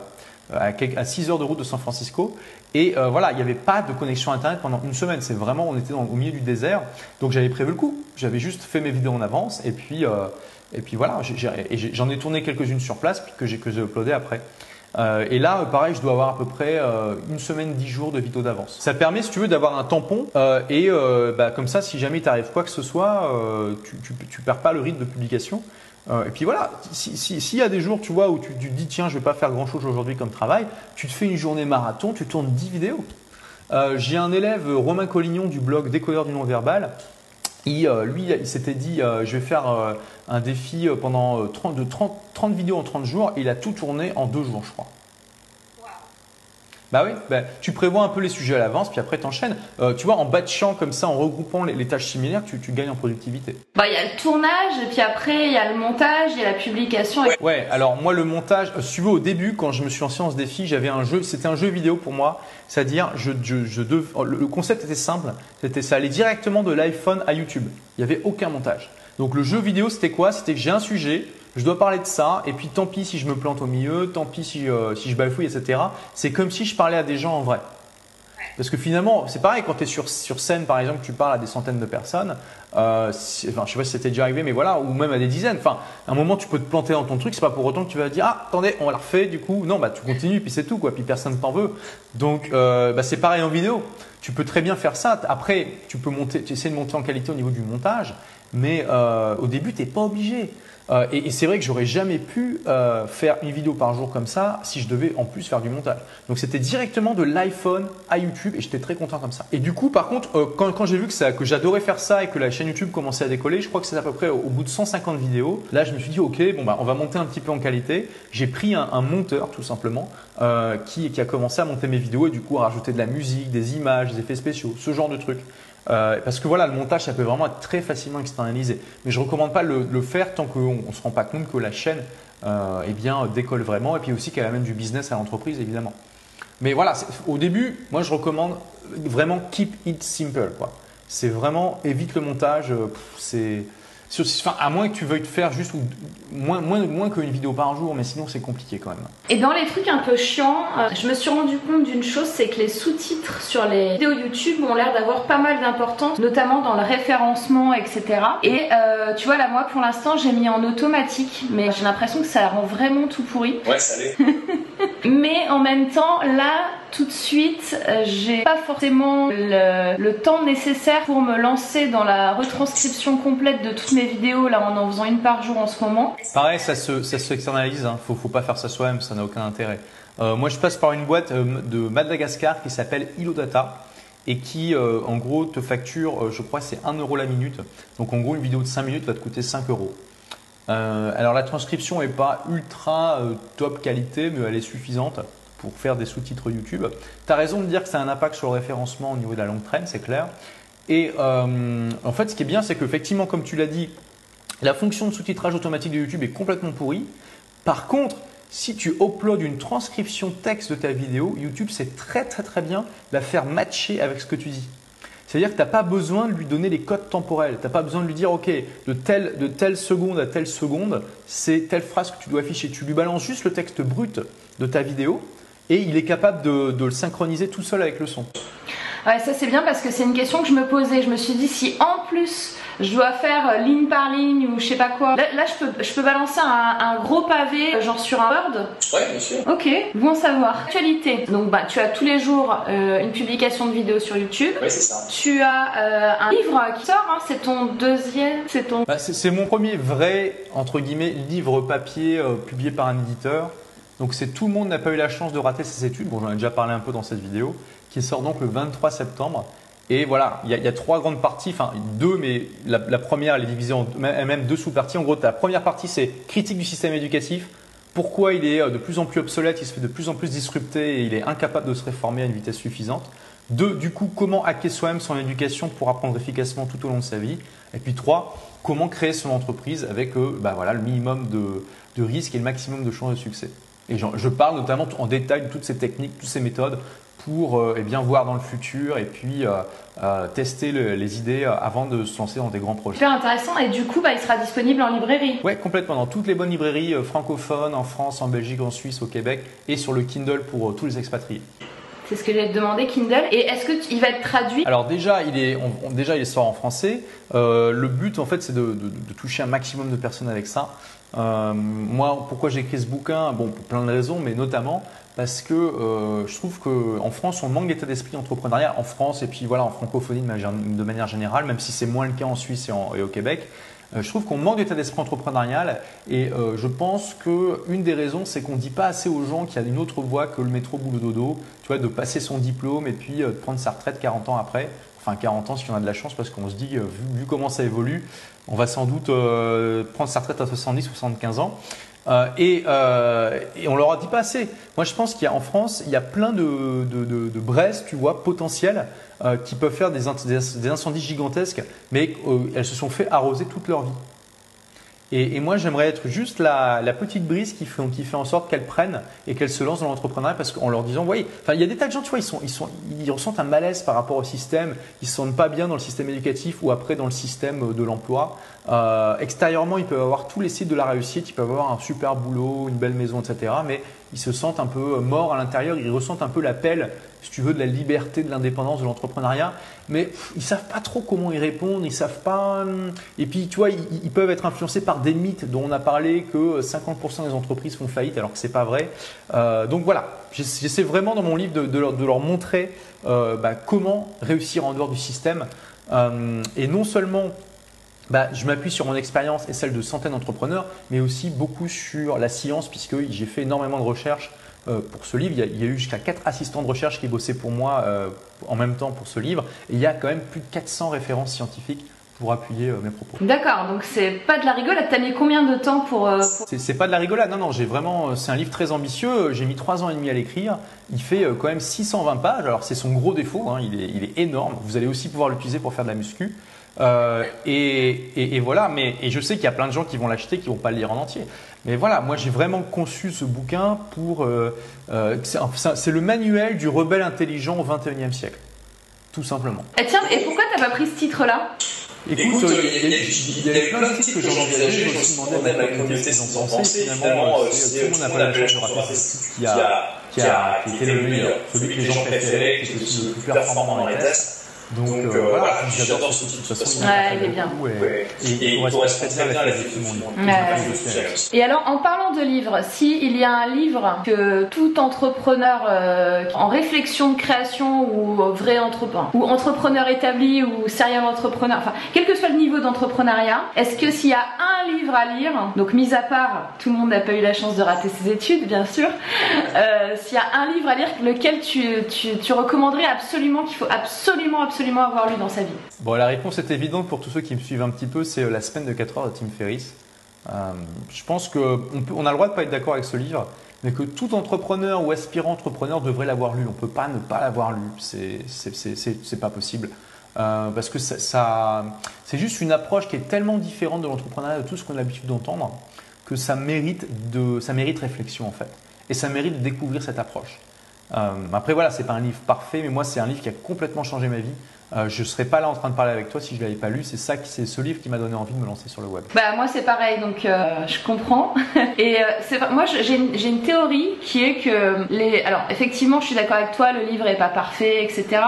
B: à 6 heures de route de San Francisco. Et euh, voilà, il n'y avait pas de connexion Internet pendant une semaine. C'est vraiment, on était au milieu du désert. Donc j'avais prévu le coup. J'avais juste fait mes vidéos en avance. Et puis, euh, et puis voilà, j'en ai, tourné quelques-unes sur place puis que j'ai que uploadé après. Euh, et là, pareil, je dois avoir à peu près une semaine, dix jours de vidéos d'avance. Ça permet, si tu veux, d'avoir un tampon. et bah, comme ça, si jamais il t'arrive quoi que ce soit, tu, tu, perds pas le rythme de publication. Euh, et puis voilà, s'il y a des jours, tu vois, où tu, te dis, tiens, je vais pas faire grand chose aujourd'hui comme travail, tu te fais une journée marathon, tu tournes 10 vidéos. Euh, j'ai un élève, Romain Collignon, du blog Décodeur du non-verbal. Euh, lui, il s'était dit, je vais faire un défi pendant 30, de 30, 30 vidéos en 30 jours. Et il a tout tourné en deux jours, je crois. Bah oui, bah, tu prévois un peu les sujets à l'avance, puis après tu enchaînes. Euh, tu vois, en batchant comme ça, en regroupant les, tâches similaires, tu, gagnes en productivité.
A: Bah, il y a le tournage, et puis après, il y a le montage, il y a la publication.
B: Ouais, alors moi, le montage, euh, si au début, quand je me suis lancé en ce défi, j'avais un jeu, c'était un jeu vidéo pour moi. C'est-à-dire, je, je, le concept était simple, c'était ça allait directement de l'iPhone à YouTube. Il n'y avait aucun montage. Donc le jeu vidéo, c'était quoi? C'était que j'ai un sujet, je dois parler de ça, et puis tant pis si je me plante au milieu, tant pis si, euh, si je bafouille, etc. C'est comme si je parlais à des gens en vrai. Parce que finalement, c'est pareil quand tu es sur, sur scène, par exemple, tu parles à des centaines de personnes. Euh, enfin, je sais pas si c'était déjà arrivé, mais voilà, ou même à des dizaines. Enfin, à un moment, tu peux te planter dans ton truc. C'est pas pour autant que tu vas dire ah attendez, on l'a refait. Du coup, non, bah tu continues, puis c'est tout, quoi. Puis personne t'en veut. Donc, euh, bah, c'est pareil en vidéo. Tu peux très bien faire ça. Après, tu peux monter, tu essaies de monter en qualité au niveau du montage, mais euh, au début, t'es pas obligé. Euh, et, c'est vrai que j'aurais jamais pu euh, faire une vidéo par jour comme ça si je devais en plus faire du montage. Donc c'était directement de l'iPhone à YouTube et j'étais très content comme ça. Et du coup, par contre, euh, quand, j'ai vu que, que j'adorais faire ça et que la chaîne YouTube commençait à décoller, je crois que c'est à peu près au, bout de 150 vidéos. Là, je me suis dit, ok, bon bah on va monter un petit peu en qualité. J'ai pris un, monteur tout simplement qui, qui a commencé à monter mes vidéos et du coup à rajouter de la musique, des images, des effets spéciaux, ce genre de trucs. Euh, parce que voilà, le montage, ça peut vraiment être très facilement externalisé. Mais je ne recommande pas le, le faire tant qu'on ne se rend pas compte que la chaîne euh, eh bien, décolle vraiment et puis aussi qu'elle amène du business à l'entreprise, évidemment. Mais voilà, au début, moi je recommande vraiment keep it simple. C'est vraiment évite le montage. À moins que tu veuilles te faire juste moins, moins, moins qu'une vidéo par jour, mais sinon c'est compliqué quand même.
A: Et dans les trucs un peu chiants, euh, je me suis rendu compte d'une chose, c'est que les sous-titres sur les vidéos YouTube ont l'air d'avoir pas mal d'importance, notamment dans le référencement, etc. Et euh, tu vois, là, moi pour l'instant, j'ai mis en automatique, mais j'ai l'impression que ça rend vraiment tout pourri.
C: Ouais, ça l'est. *laughs*
A: mais en même temps, là, tout de suite, euh, j'ai pas forcément le, temps nécessaire pour me lancer dans la retranscription complète de toutes mes vidéos là en en faisant une par jour en ce moment.
B: Pareil, ça se, ça se externalise, hein. faut, faut pas faire ça soi-même, ça n'a aucun intérêt. Euh, moi, je passe par une boîte euh, de Madagascar qui s'appelle Ilodata et qui, en gros, te facture, je crois, c'est 1 euro la minute. Donc, en gros, une vidéo de 5 minutes va te coûter 5 euros. Alors, la transcription est pas ultra top qualité, mais elle est suffisante pour faire des sous-titres YouTube. Tu as raison de dire que ça a un impact sur le référencement au niveau de la longue traîne, c'est clair. Et euh, en fait, ce qui est bien, c'est qu'effectivement, comme tu l'as dit, la fonction de sous-titrage automatique de YouTube est complètement pourrie. Par contre, si tu uploads une transcription texte de ta vidéo, YouTube sait très très très bien la faire matcher avec ce que tu dis. C'est-à-dire que tu n'as pas besoin de lui donner les codes temporels. Tu n'as pas besoin de lui dire, OK, de telle, de telle seconde à telle seconde, c'est telle phrase que tu dois afficher. Tu lui balances juste le texte brut de ta vidéo et il est capable de, le synchroniser tout seul avec le son.
A: Ouais, ça c'est bien parce que c'est une question que je me posais. Je me suis dit si en plus je dois faire euh, ligne par ligne ou je sais pas quoi. Là, je, peux, je peux balancer un, gros pavé, euh, genre sur un Word.
C: Ouais, bien sûr.
A: Ok, bon savoir. Actualité. Donc, bah, tu as tous les jours euh, une publication de vidéo sur YouTube.
C: Ouais, c'est ça.
A: Tu as un livre qui sort, hein, c'est ton deuxième, c'est ton.
B: Bah, c'est mon premier vrai, entre guillemets, livre papier publié par un éditeur. Donc c'est tout le monde n'a pas eu la chance de rater ses études. Bon, j'en ai déjà parlé un peu dans cette vidéo, qui sort donc le 23 septembre. Et voilà, il y, a, trois grandes parties, enfin deux, mais la, première elle est divisée en même deux sous-parties. En gros, la première partie c'est critique du système éducatif. Pourquoi il est euh, de plus en plus obsolète, il se fait de plus en plus disrupter et il est incapable de se réformer à une vitesse suffisante. Deux, du coup, comment hacker soi-même son éducation pour apprendre efficacement tout au long de sa vie. Et puis trois, comment créer son entreprise avec euh, bah voilà, le minimum de, de risques et le maximum de chances de succès. Et je parle notamment en détail de toutes ces techniques, toutes ces méthodes pour euh, eh bien, voir dans le futur et puis euh, euh, tester les idées avant de se lancer dans des grands projets.
A: Super intéressant et du coup bah, il sera disponible en librairie
B: Oui complètement dans toutes les bonnes librairies francophones en France, en Belgique, en Suisse, au Québec et sur le Kindle pour tous les expatriés.
A: C'est ce que j'allais te demander, Kindle. Et est-ce qu'il va être traduit?
B: Alors déjà, il est déjà il sort en français. le but en fait, c'est de, toucher un maximum de personnes avec ça. Moi, pourquoi j'ai écrit ce bouquin? Bon, pour plein de raisons, mais notamment parce que euh, je trouve qu'en France, on manque d'état d'esprit entrepreneurial. En France, et puis voilà, en francophonie de manière, générale, même si c'est moins le cas en Suisse et, au Québec, euh, je trouve qu'on manque d'état d'esprit entrepreneurial. Et je pense qu'une des raisons, c'est qu'on ne dit pas assez aux gens qu'il y a une autre voie que le métro boulot dodo, tu vois, de passer son diplôme et puis de prendre sa retraite 40 ans après enfin 40 ans si on a de la chance, parce qu'on se dit, vu, comment ça évolue, on va sans doute euh, prendre sa retraite à 70, 75 ans. Euh, et, euh, et, on leur a dit pas assez. Moi, je pense qu'il y a en France, il y a plein de, de, de, de braises, tu vois, potentielles, euh, qui peuvent faire des, des, incendies gigantesques, mais elles se sont fait arroser toute leur vie. Et, moi, j'aimerais être juste la, petite brise qui fait, qui fait en sorte qu'elles prennent et qu'elles se lancent dans l'entrepreneuriat parce qu'en leur disant, voyez, enfin, il y a des tas de gens, tu vois, ils, sont, ils, sont, ils ressentent un malaise par rapport au système, ils se sentent pas bien dans le système éducatif ou après dans le système de l'emploi. Euh, extérieurement, ils peuvent avoir tous les sites de la réussite, ils peuvent avoir un super boulot, une belle maison, etc. Mais ils se sentent un peu morts à l'intérieur, ils ressentent un peu l'appel, si tu veux, de la liberté, de l'indépendance, de l'entrepreneuriat. Mais ils savent pas trop comment y répondre, ils savent pas. Hum, et puis, tu vois, ils, peuvent être influencés par des mythes dont on a parlé que 50% des entreprises font faillite, alors que c'est pas vrai. Euh, donc voilà, j'essaie vraiment dans mon livre de, leur, montrer euh, bah, comment réussir en dehors du système. et non seulement bah, je m'appuie sur mon expérience et celle de centaines d'entrepreneurs, mais aussi beaucoup sur la science, puisque j'ai fait énormément de recherches euh, pour ce livre. Il y a, il y a eu jusqu'à 4 assistants de recherche qui bossaient pour moi euh, en même temps pour ce livre. Et il y a quand même plus de 400 références scientifiques pour appuyer euh, mes propos.
A: D'accord, donc c'est pas de la rigolade. T'as mis combien de temps pour. euh, pour-
B: C'est- pas de la rigolade, non, non, j'ai vraiment. euh, C'est un livre très ambitieux. J'ai mis 3 ans et demi à l'écrire. Il fait quand même 620 pages. Alors, c'est son gros défaut, hein, il, est, il est énorme. Vous allez aussi pouvoir l'utiliser pour faire de la muscu. Euh, et, et- et voilà, mais et je sais qu'il y a plein de gens qui vont l'acheter, qui vont pas le lire en entier. Mais voilà, moi j'ai vraiment conçu ce bouquin pour. euh, euh, c'est le manuel du rebelle intelligent au 21e siècle. Tout simplement.
A: Eh, tiens, et pourquoi t'as pas pris ce titre-là?
B: Écoute, euh, il y, a- il y a eu plein de titres que j'ai envisagés. Je me suis demandé à ma communauté ce qu'ils en pensaient. Finalement, c'est- tout le monde n'a pas la chance de rater ce titre qui a, qui a, qui était le meilleur, celui que les gens préféraient, qui était le plus performant dans les tests. Donc, euh, voilà, puis j'adore ce titre. De toute façon,
A: Ouais, il est bien.
B: Et, et il correspond très bien à la philosophie de mon livre.
A: Ouais. Et alors, en parlant de livres, si il y a un livre que tout entrepreneur euh, en réflexion de création ou vrai entrepreneur, ou entrepreneur établi ou serial entrepreneur, enfin, quel que soit le niveau d'entrepreneuriat, est-ce que s'il y a un livre à lire, donc mis à part, tout le monde n'a pas eu la chance de rater ses études, bien sûr, euh, s'il y a un livre à lire, lequel tu, tu, tu recommanderais absolument, qu'il faut absolument, absolument avoir lu dans sa vie
B: Bon, la réponse est évidente pour tous ceux qui me suivent un petit peu, c'est euh, La semaine de 4 heures de Tim Ferriss. Euh, je pense qu'on on a le droit de pas être d'accord avec ce livre, mais que tout entrepreneur ou aspirant entrepreneur devrait l'avoir lu. On peut pas ne pas l'avoir lu. C'est pas possible. Euh, parce que ça- c'est juste une approche qui est tellement différente de l'entrepreneuriat, de tout ce qu'on a l'habitude d'entendre, que ça mérite, de, ça mérite réflexion en fait. Et ça mérite de découvrir cette approche. Euh, après voilà, c'est pas un livre parfait, mais moi c'est un livre qui a complètement changé ma vie. Euh, je ne serais pas là en train de parler avec toi si je l'avais pas lu. C'est ça, c'est ce livre qui m'a donné envie de me lancer sur le web.
A: Bah moi c'est pareil donc euh, je comprends. *laughs* Et euh, moi j'ai une, théorie qui est que les alors effectivement je suis d'accord avec toi le livre est pas parfait etc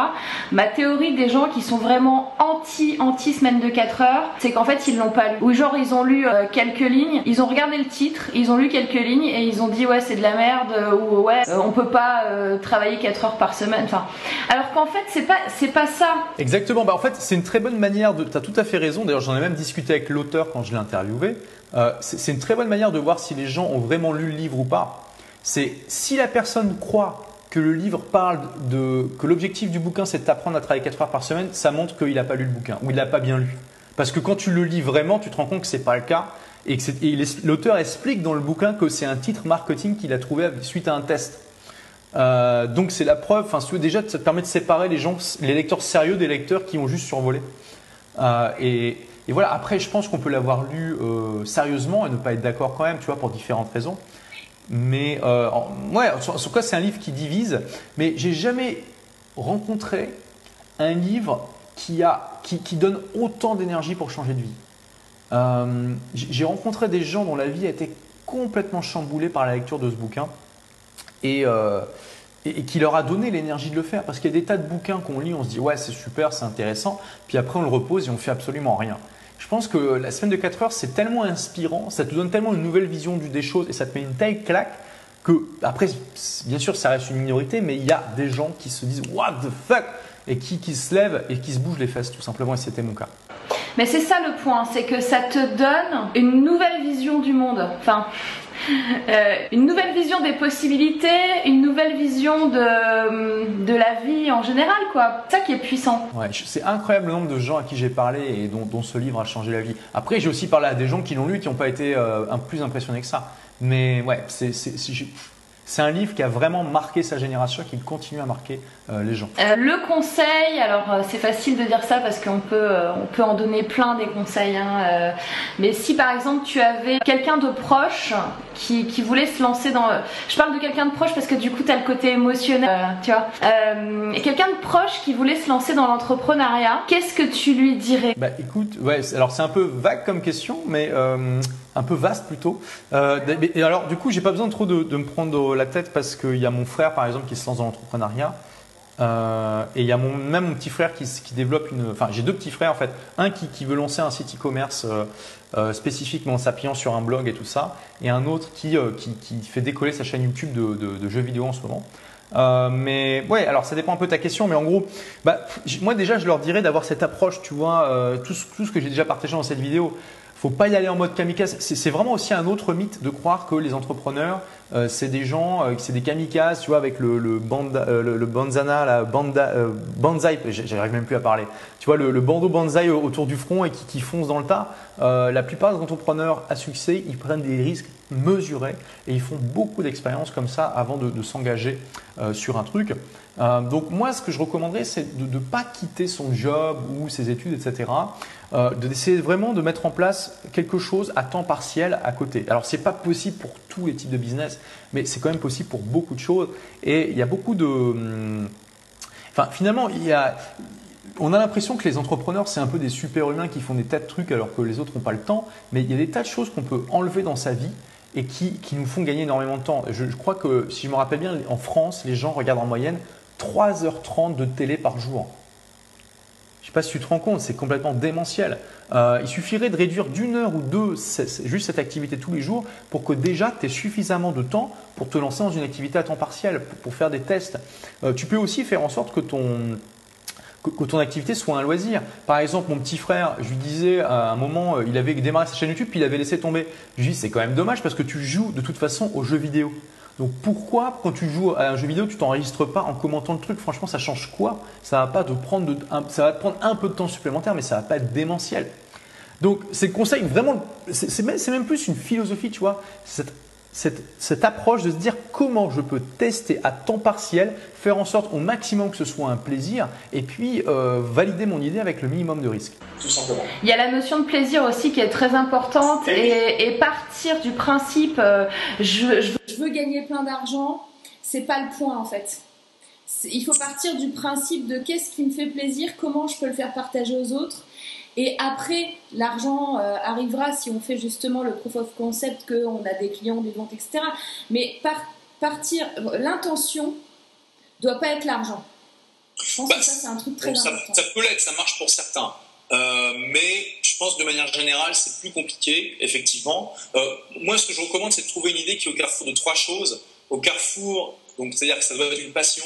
A: ma théorie des gens qui sont vraiment anti anti semaine de 4 heures c'est qu'en fait ils l'ont pas lu. Ou genre ils ont lu euh, quelques lignes ils ont regardé le titre ils ont lu quelques lignes et ils ont dit ouais c'est de la merde ou ouais on peut pas travailler 4 heures par semaine enfin. Alors qu'en fait c'est pas c'est pas ça
B: Exactement. Bah, en fait, c'est une très bonne manière de. Tu as tout à fait raison. D'ailleurs, j'en ai même discuté avec l'auteur quand je l'ai interviewé. Euh, c'est une très bonne manière de voir si les gens ont vraiment lu le livre ou pas. C'est si la personne croit que le livre parle de que l'objectif du bouquin c'est d'apprendre à travailler 4 heures par semaine, ça montre qu'il n'a pas lu le bouquin ou il l'a pas bien lu. Parce que quand tu le lis vraiment, tu te rends compte que c'est pas le cas et et l'auteur explique dans le bouquin que c'est un titre marketing qu'il a trouvé suite à un test. Euh, donc c'est la preuve, enfin déjà ça te permet de séparer les gens, les lecteurs sérieux des lecteurs qui ont juste survolé. Euh, et, voilà, après je pense qu'on peut l'avoir lu euh, sérieusement et ne pas être d'accord quand même, tu vois, pour différentes raisons. Mais ouais, en, tout cas c'est un livre qui divise, mais j'ai jamais rencontré un livre qui, a, qui, donne autant d'énergie pour changer de vie. J'ai rencontré des gens dont la vie a été complètement chamboulée par la lecture de ce bouquin et, euh, et, qui leur a donné l'énergie de le faire. Parce qu'il y a des tas de bouquins qu'on lit, on se dit ouais c'est super, c'est intéressant, puis après on le repose et on fait absolument rien. Je pense que la semaine de 4 heures c'est tellement inspirant, ça te donne tellement une nouvelle vision des choses et ça te met une telle claque que après bien sûr ça reste une minorité, mais il y a des gens qui se disent what the fuck? Et qui, qui se lèvent et qui se bougent les fesses tout simplement et c'était mon cas.
A: Mais c'est ça le point, c'est que ça te donne une nouvelle vision du monde. Enfin, *laughs* euh, une nouvelle vision des possibilités, une nouvelle vision de, de la vie en général, quoi. C'est ça qui est puissant.
B: Ouais, c'est incroyable le nombre de gens à qui j'ai parlé et dont, ce livre a changé la vie. Après, j'ai aussi parlé à des gens qui l'ont lu qui n'ont pas été euh, plus impressionnés que ça. Mais ouais, c'est c'est- un livre qui a vraiment marqué sa génération qui continue à marquer euh, les gens.
A: Euh, le conseil, alors euh, c'est facile de dire ça parce qu'on peut, on peut en donner plein des conseils. hein, mais si par exemple tu avais quelqu'un de proche qui, qui voulait se lancer dans, je parle de quelqu'un de proche parce que du coup tu as le côté émotionnel, tu vois. Quelqu'un de proche qui voulait se lancer dans l'entrepreneuriat, qu'est-ce que tu lui dirais?
B: Bah écoute, ouais, alors c'est un peu vague comme question, mais un peu vaste plutôt. Euh, et alors du coup, j'ai pas besoin trop de, de me prendre la tête parce qu'il y a mon frère par exemple qui se lance dans l'entrepreneuriat. Euh, et il y a mon, même mon petit frère qui, qui développe une. Enfin, j'ai deux petits frères en fait. Un qui, qui veut lancer un site e-commerce euh, euh, spécifiquement en s'appuyant sur un blog et tout ça, et un autre qui, euh, qui, qui fait décoller sa chaîne YouTube de, de- de jeux vidéo en ce moment.
D: Euh, mais ouais, alors ça dépend un peu de ta question, mais en gros, bah, moi déjà, je leur dirais d'avoir cette approche, tu vois, euh, tout, tout ce que j'ai déjà partagé dans cette vidéo. Faut pas y aller en mode kamikaze. C'est vraiment aussi un autre mythe de croire que les entrepreneurs, euh, c'est des gens, euh, c'est des kamikazes, tu vois, avec le, le, euh, le, banzana, la banda, banzai, j'arrive même plus à parler. Tu vois, le, le bandeau banzai autour du front et qui, qui fonce dans le tas. la plupart des entrepreneurs à succès, ils prennent des risques mesurés et ils font beaucoup d'expériences comme ça avant de, s'engager sur un truc. donc moi, ce que je recommanderais, c'est de ne pas quitter son job ou ses études, etc. Euh, d'essayer vraiment de mettre en place quelque chose à temps partiel à côté. Alors c'est pas possible pour tous les types de business, mais c'est quand même possible pour beaucoup de choses. Et il y a beaucoup de, hum, enfin finalement il y a, on a l'impression que les entrepreneurs c'est un peu des super humains qui font des tas de trucs alors que les autres n'ont pas le temps. Mais il y a des tas de choses qu'on peut enlever dans sa vie et qui, qui, nous font gagner énormément de temps. Je, je crois que si je me rappelle bien, en France, les gens regardent en moyenne 3h30 de télé par jour. Je ne sais pas si tu te rends compte, c'est complètement démentiel. Euh, il suffirait de réduire d'une heure ou deux juste cette activité tous les jours pour que déjà tu aies suffisamment de temps pour te lancer dans une activité à temps partiel, pour, faire des tests. Euh, tu peux aussi faire en sorte que ton, que, ton activité soit un loisir. Par exemple, mon petit frère, je lui disais à un moment, euh, il avait démarré sa chaîne YouTube, puis il avait laissé tomber. Je lui dis, c'est quand même dommage parce que tu joues de toute façon aux jeux vidéo. Donc pourquoi, quand tu joues à un jeu vidéo, tu t'enregistres pas en commentant le truc? Franchement, ça change quoi? Ça va pas te prendre, ça va te prendre un peu de temps supplémentaire, mais ça va pas être démentiel. Donc c'est le conseil vraiment, c'est même plus une philosophie, tu vois cette, approche de se dire comment je peux tester à temps partiel, faire en sorte au maximum que ce soit un plaisir, et puis euh, valider mon idée avec le minimum de risque.
B: Tout simplement.
A: Il y a la notion de plaisir aussi qui est très importante, et, partir du principe euh, je, je, veux gagner plein d'argent, c'est pas le point en fait. Il faut partir du principe de qu'est-ce qui me fait plaisir, comment je peux le faire partager aux autres et après, l'argent euh, arrivera si on fait justement le proof of concept, qu'on a des clients, des ventes, etc. Mais partir, l'intention doit pas être l'argent. Je pense bah, que ça, c'est un truc très important.
B: Ça, peut l'être, ça marche pour certains. Euh, mais je pense que de manière générale, c'est plus compliqué, effectivement. Euh, moi, ce que je recommande, c'est de trouver une idée qui est au carrefour de trois choses. Au carrefour, donc c'est-à-dire que ça doit être une passion,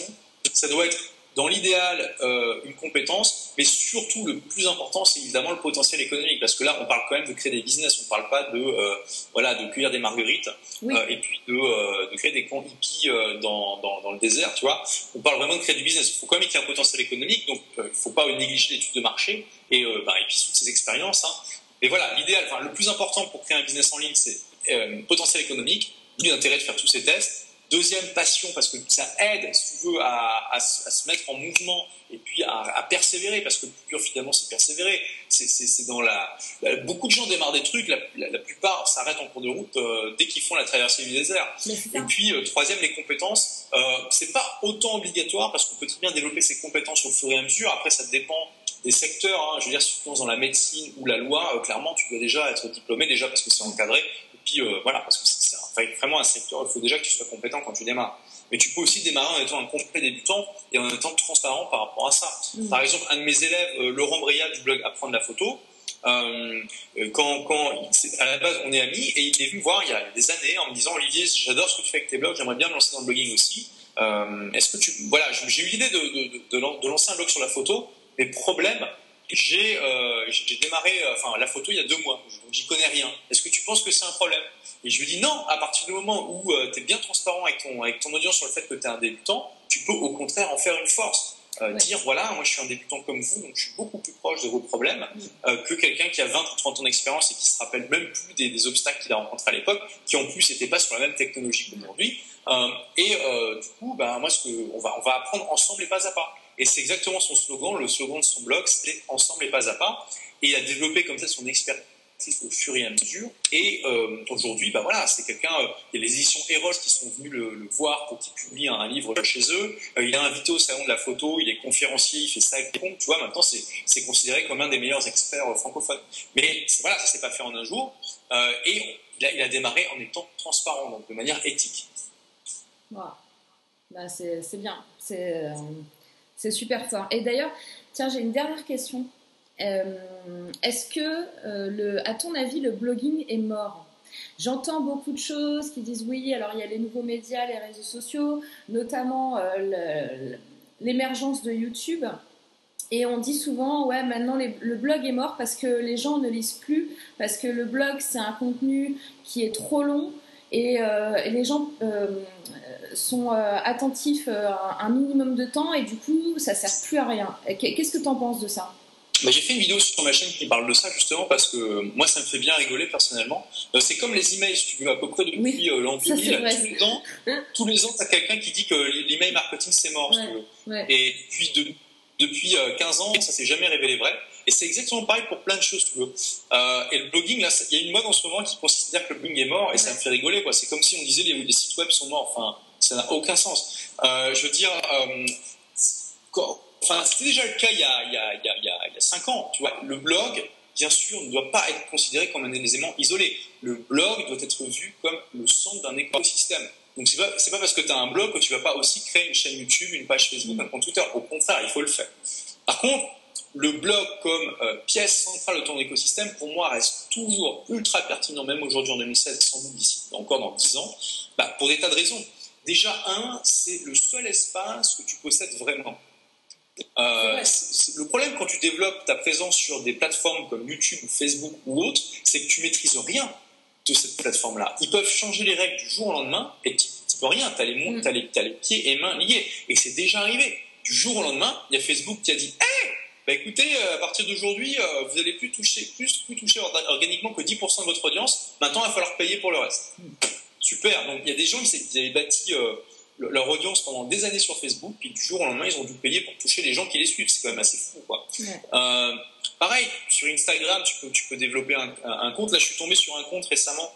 B: ça doit être dans l'idéal, euh, une compétence, mais surtout le plus important, c'est évidemment le potentiel économique, parce que là, on parle quand même de créer des business, on ne parle pas de euh, voilà de cueillir des marguerites euh, et puis de, de, créer des camps hippies dans, dans, dans, le désert, tu vois. On parle vraiment de créer du business. Il faut quand même qu'il y ait un potentiel économique, donc il ne faut pas négliger l'étude de marché et, bah, et puis toutes ces expériences. Hein. Mais voilà, l'idéal, enfin, le plus important pour créer un business en ligne, c'est potentiel économique, l'intérêt de faire tous ces tests Deuxième passion, parce que ça aide, si tu veux, à, se mettre en mouvement et puis à, persévérer, parce que le plus dur finalement, c'est persévérer. C'est dans la, beaucoup de gens démarrent des trucs, la, plupart s'arrêtent en cours de route euh, dès qu'ils font la traversée du désert. Et puis euh, troisième, les compétences. Euh, c'est pas autant obligatoire parce qu'on peut très bien développer ses compétences au fur et à mesure. Après, ça dépend des secteurs. Hein. Je veux dire, si tu dans la médecine ou la loi, euh, clairement, tu dois déjà être diplômé déjà parce que c'est encadré. Et puis voilà, parce que c'est vraiment un secteur, il faut déjà que tu sois compétent quand tu démarres. Mais tu peux aussi démarrer en étant un complet débutant et en étant transparent par rapport à ça. Mm. Par exemple, un de mes élèves, euh, Laurent Bria du blog Apprendre la photo, euh, quand, quand à la base on est amis et il est venu me voir il y a des années en me disant Olivier j'adore ce que tu fais avec tes blogs j'aimerais bien me lancer dans le blogging aussi euh, est-ce que tu voilà j'ai eu l'idée de, de, de, lancer un blog sur la photo mais problème j'ai euh, démarré enfin la photo il y a deux mois donc j'y connais rien est-ce que tu penses que c'est un problème? Et je lui dis non, à partir du moment où euh, tu es bien transparent avec ton, avec ton audience sur le fait que tu es un débutant, tu peux au contraire en faire une force. Euh, dire voilà, moi je suis un débutant comme vous, donc je suis beaucoup plus proche de vos problèmes euh, que quelqu'un qui a 20 ou 30 ans d'expérience et qui se rappelle même plus des, obstacles qu'il a rencontrés à l'époque, qui en plus n'étaient pas sur la même technologie qu'aujourd'hui. et du coup, ben, moi, ce que, on, va, on va apprendre ensemble et pas à pas. Et c'est exactement son slogan, le slogan de son blog, c'est ensemble et pas à pas. Et il a développé comme ça son expertise au fur et à mesure. Et euh, aujourd'hui, bah voilà, c'est quelqu'un. Euh, il y a les éditions Eros qui sont venus le, voir pour qu'il publie un, livre chez eux. Euh, il est invité au salon de la photo. Il est conférencier. Il fait ça avec des comptes. Tu vois, maintenant c'est considéré comme un des meilleurs experts francophones. Mais voilà, ça s'est pas fait en un jour. et il a, démarré en étant transparent, donc de manière éthique.
A: Bah, c'est bien. C'est super fort. Et d'ailleurs, tiens, j'ai une dernière question. Euh, est-ce que, euh, à ton avis, le blogging est mort? J'entends beaucoup de choses qui disent oui, alors il y a les nouveaux médias, les réseaux sociaux, notamment l'émergence de YouTube. Et on dit souvent, ouais, maintenant le blog est mort parce que les gens ne lisent plus, parce que le blog c'est un contenu qui est trop long et, euh, les gens euh, sont euh, attentifs un minimum de temps et du coup ça sert plus à rien. Qu'est-ce que tu en penses de ça?
B: Bah, j'ai fait une vidéo sur ma chaîne qui parle de ça justement parce que moi ça me fait bien rigoler personnellement. c'est comme les emails, si tu veux, à peu près depuis oui, l'an 2000, tous les ans, tous les ans, tu as quelqu'un qui dit que l'email marketing c'est mort. Et puis de, depuis 15 ans, ça s'est jamais révélé vrai. Et c'est exactement pareil pour plein de choses, tu veux. Euh, et le blogging, là, il y a une mode en ce moment qui considère que le blogging est mort, et ça me fait rigoler, quoi. C'est comme si on disait les, les sites web sont morts. Enfin, ça n'a aucun sens. Euh, je veux dire, euh, enfin, c'était déjà le cas il y, a, il, 5 ans, tu vois. Le blog, bien sûr, ne doit pas être considéré comme un élément isolé. Le blog doit être vu comme le centre d'un écosystème. Donc c'est pas, pas parce que tu as un blog que tu vas pas aussi créer une chaîne YouTube, une page Facebook, un compte Twitter. Au contraire, il faut le faire. Par contre, le blog comme euh, pièce centrale de ton écosystème, pour moi, reste toujours ultra pertinent, même aujourd'hui en 2016, sans doute d'ici encore dans 10 ans, bah, pour des tas de raisons. Déjà, un, c'est le seul espace que tu possèdes vraiment. Euh, le problème quand tu développes ta présence sur des plateformes comme YouTube ou Facebook ou autres, c'est que tu maîtrises rien de cette plateforme-là. Ils peuvent changer les règles du jour au lendemain et tu peux rien. Tu as, mm. as, les pieds et mains liés. Et c'est déjà arrivé. Du jour au lendemain, il y a Facebook qui a dit Hé bah, écoutez, euh, à partir d'aujourd'hui, euh, vous n'allez plus toucher, plus, plus toucher organiquement que 10% de votre audience. Maintenant, il va falloir payer pour le reste. Super. Donc, il y a des gens qui avaient bâti euh, leur audience pendant des années sur Facebook, puis du jour au lendemain, ils ont dû payer pour toucher les gens qui les suivent. C'est quand même assez fou, quoi. pareil, sur Instagram, tu peux, tu peux développer un, compte. Là, je suis tombé sur un compte récemment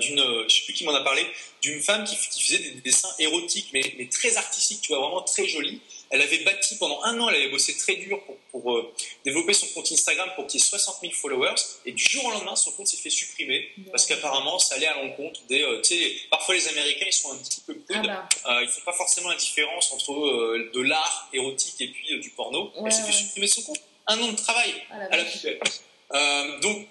B: d'une, je sais plus qui m'en a parlé, d'une femme qui, faisait des, dessins érotiques, mais, mais, très artistiques, tu vois, vraiment très jolis. Elle avait bâti pendant un an, elle avait bossé très dur pour, euh, développer son compte Instagram pour qu'il y ait 60 000 followers. Et du jour au lendemain, son compte s'est fait supprimer parce qu'apparemment, ça allait à l'encontre des. Euh, tu sais, parfois les Américains, ils sont un petit peu prudes. Ah bah. euh, ils font pas forcément la différence entre de l'art érotique et puis du porno. elle s'est fait supprimer son compte. Un an de travail ah à la poubelle. donc,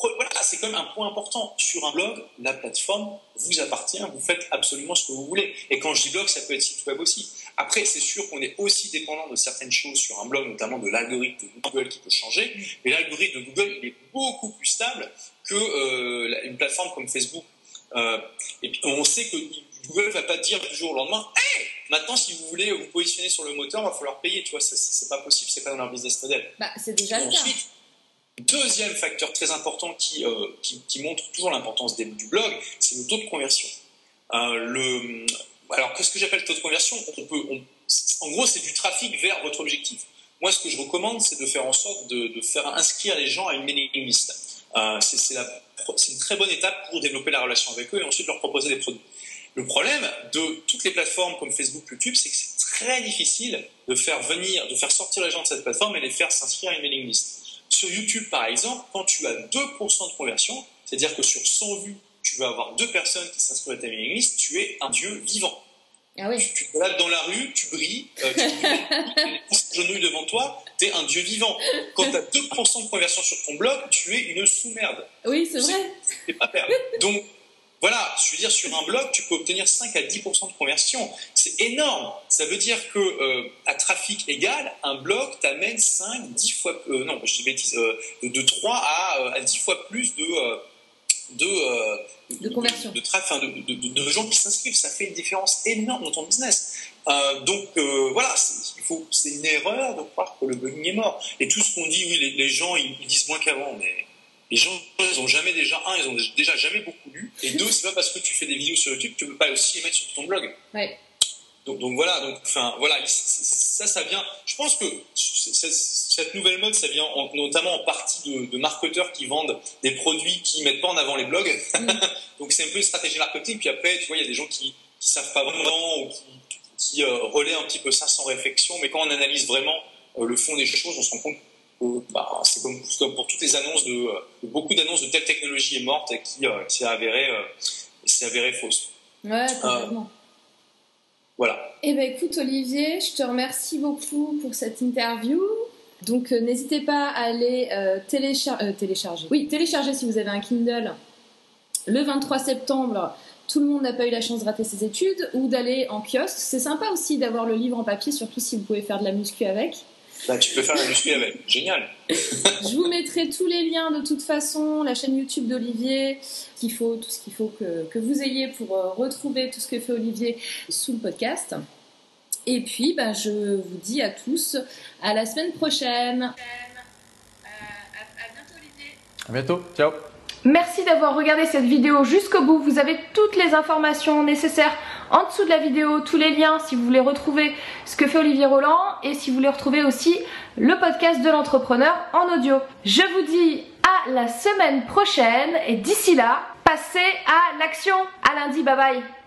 B: voilà, c'est quand même un point important. Sur un blog, la plateforme vous appartient, vous faites absolument ce que vous voulez. Et quand je dis blog, ça peut être site web aussi. Après, c'est sûr qu'on est aussi dépendant de certaines choses sur un blog, notamment de l'algorithme de Google qui peut changer. Mais l'algorithme de Google, il est beaucoup plus stable que euh, une plateforme comme Facebook. Euh, et puis, on sait que Google ne va pas dire du jour au lendemain, hey, maintenant, si vous voulez vous positionner sur le moteur, il va falloir payer. Tu vois, c'est pas possible, c'est pas dans leur business model.
A: Bah, c'est déjà le cas.
B: Deuxième facteur très important qui, euh, qui, montre toujours l'importance du blog, c'est le taux de conversion. le, alors, qu'est-ce que j'appelle taux de conversion En gros, c'est du trafic vers votre objectif. Moi, ce que je recommande, c'est de faire en sorte de, faire inscrire les gens à une mailing list. Euh, c'est une très bonne étape pour développer la relation avec eux et ensuite leur proposer des produits. Le problème de toutes les plateformes comme Facebook, YouTube, c'est que c'est très difficile de faire venir, de faire sortir les gens de cette plateforme et les faire s'inscrire à une mailing list. Sur YouTube, par exemple, quand tu as 2% de conversion, c'est-à-dire que sur 100 vues, tu vas avoir deux personnes qui s'inscrivent à ta mailing list, tu es un dieu vivant.
A: Ah oui.
B: Tu, te balades dans la rue, tu brilles, euh, tu genouilles *laughs* devant toi, tu es un dieu vivant. Quand tu as 2% de conversion sur ton blog, tu es une sous-merde.
A: Oui, c'est vrai.
B: C'est pas perdre. Donc, voilà, je veux dire, sur un blog, tu peux obtenir 5 à 10% de conversion. C'est énorme. Ça veut dire que euh, à trafic égal, un blog t'amène 5, 10 fois, euh, non, je dis bêtise, euh, de, 3 à, à 10 fois plus de de, euh,
A: de conversion.
B: De, de, de, gens qui s'inscrivent. Ça fait une différence énorme dans ton business. Euh, donc euh, voilà, c'est une erreur de croire que le blogging est mort. Et tout ce qu'on dit, oui, les, gens ils, disent moins qu'avant, mais les gens ils ont jamais déjà un, ils ont déjà jamais beaucoup lu. Et deux, c'est pas parce que tu fais des vidéos sur YouTube que tu peux pas aussi les mettre sur ton blog.
A: Ouais.
B: Donc, voilà, donc enfin voilà, ça, ça vient. Je pense que cette nouvelle mode, ça vient notamment en partie de, marketeurs qui vendent des produits qui mettent pas en avant les blogs. Mm. *laughs* donc c'est un peu une stratégie marketing. Puis après, tu vois, il y a des gens qui, qui savent pas vraiment ou qui, euh, relaient un petit peu ça sans réflexion. Mais quand on analyse vraiment euh, le fond des choses, on se rend compte que bah, c'est comme, pour toutes les annonces de, euh, beaucoup d'annonces de telle technologie est morte et qui s'est avérée, avéré fausse.
A: Ouais, complètement.
B: Voilà.
A: Eh bien, écoute, Olivier, je te remercie beaucoup pour cette interview. Donc, euh, n'hésitez pas à aller euh, euh, télécharger. Oui, télécharger si vous avez un Kindle.
E: le 23 septembre, tout le monde n'a pas eu la chance de rater ses études ou d'aller en kiosque. C'est sympa aussi d'avoir le livre en papier, surtout si vous pouvez faire de la muscu avec.
C: Bah, tu peux faire la muscu avec. Génial. *laughs*
E: Je vous mettrai tous les liens de toute façon, la chaîne YouTube d'Olivier, qu'il faut, tout ce qu'il faut que, que, vous ayez pour retrouver tout ce que fait Olivier sous le podcast. Et puis, bah, je vous dis à tous à la semaine prochaine.
A: à bientôt Olivier.
B: À bientôt. Ciao.
A: Merci d'avoir regardé cette vidéo jusqu'au bout. Vous avez toutes les informations nécessaires en dessous de la vidéo, tous les liens si vous voulez retrouver ce que fait Olivier Roland et si vous voulez retrouver aussi le podcast de l'entrepreneur en audio. Je vous dis à la semaine prochaine et d'ici là, passez à l'action. À lundi, bye bye.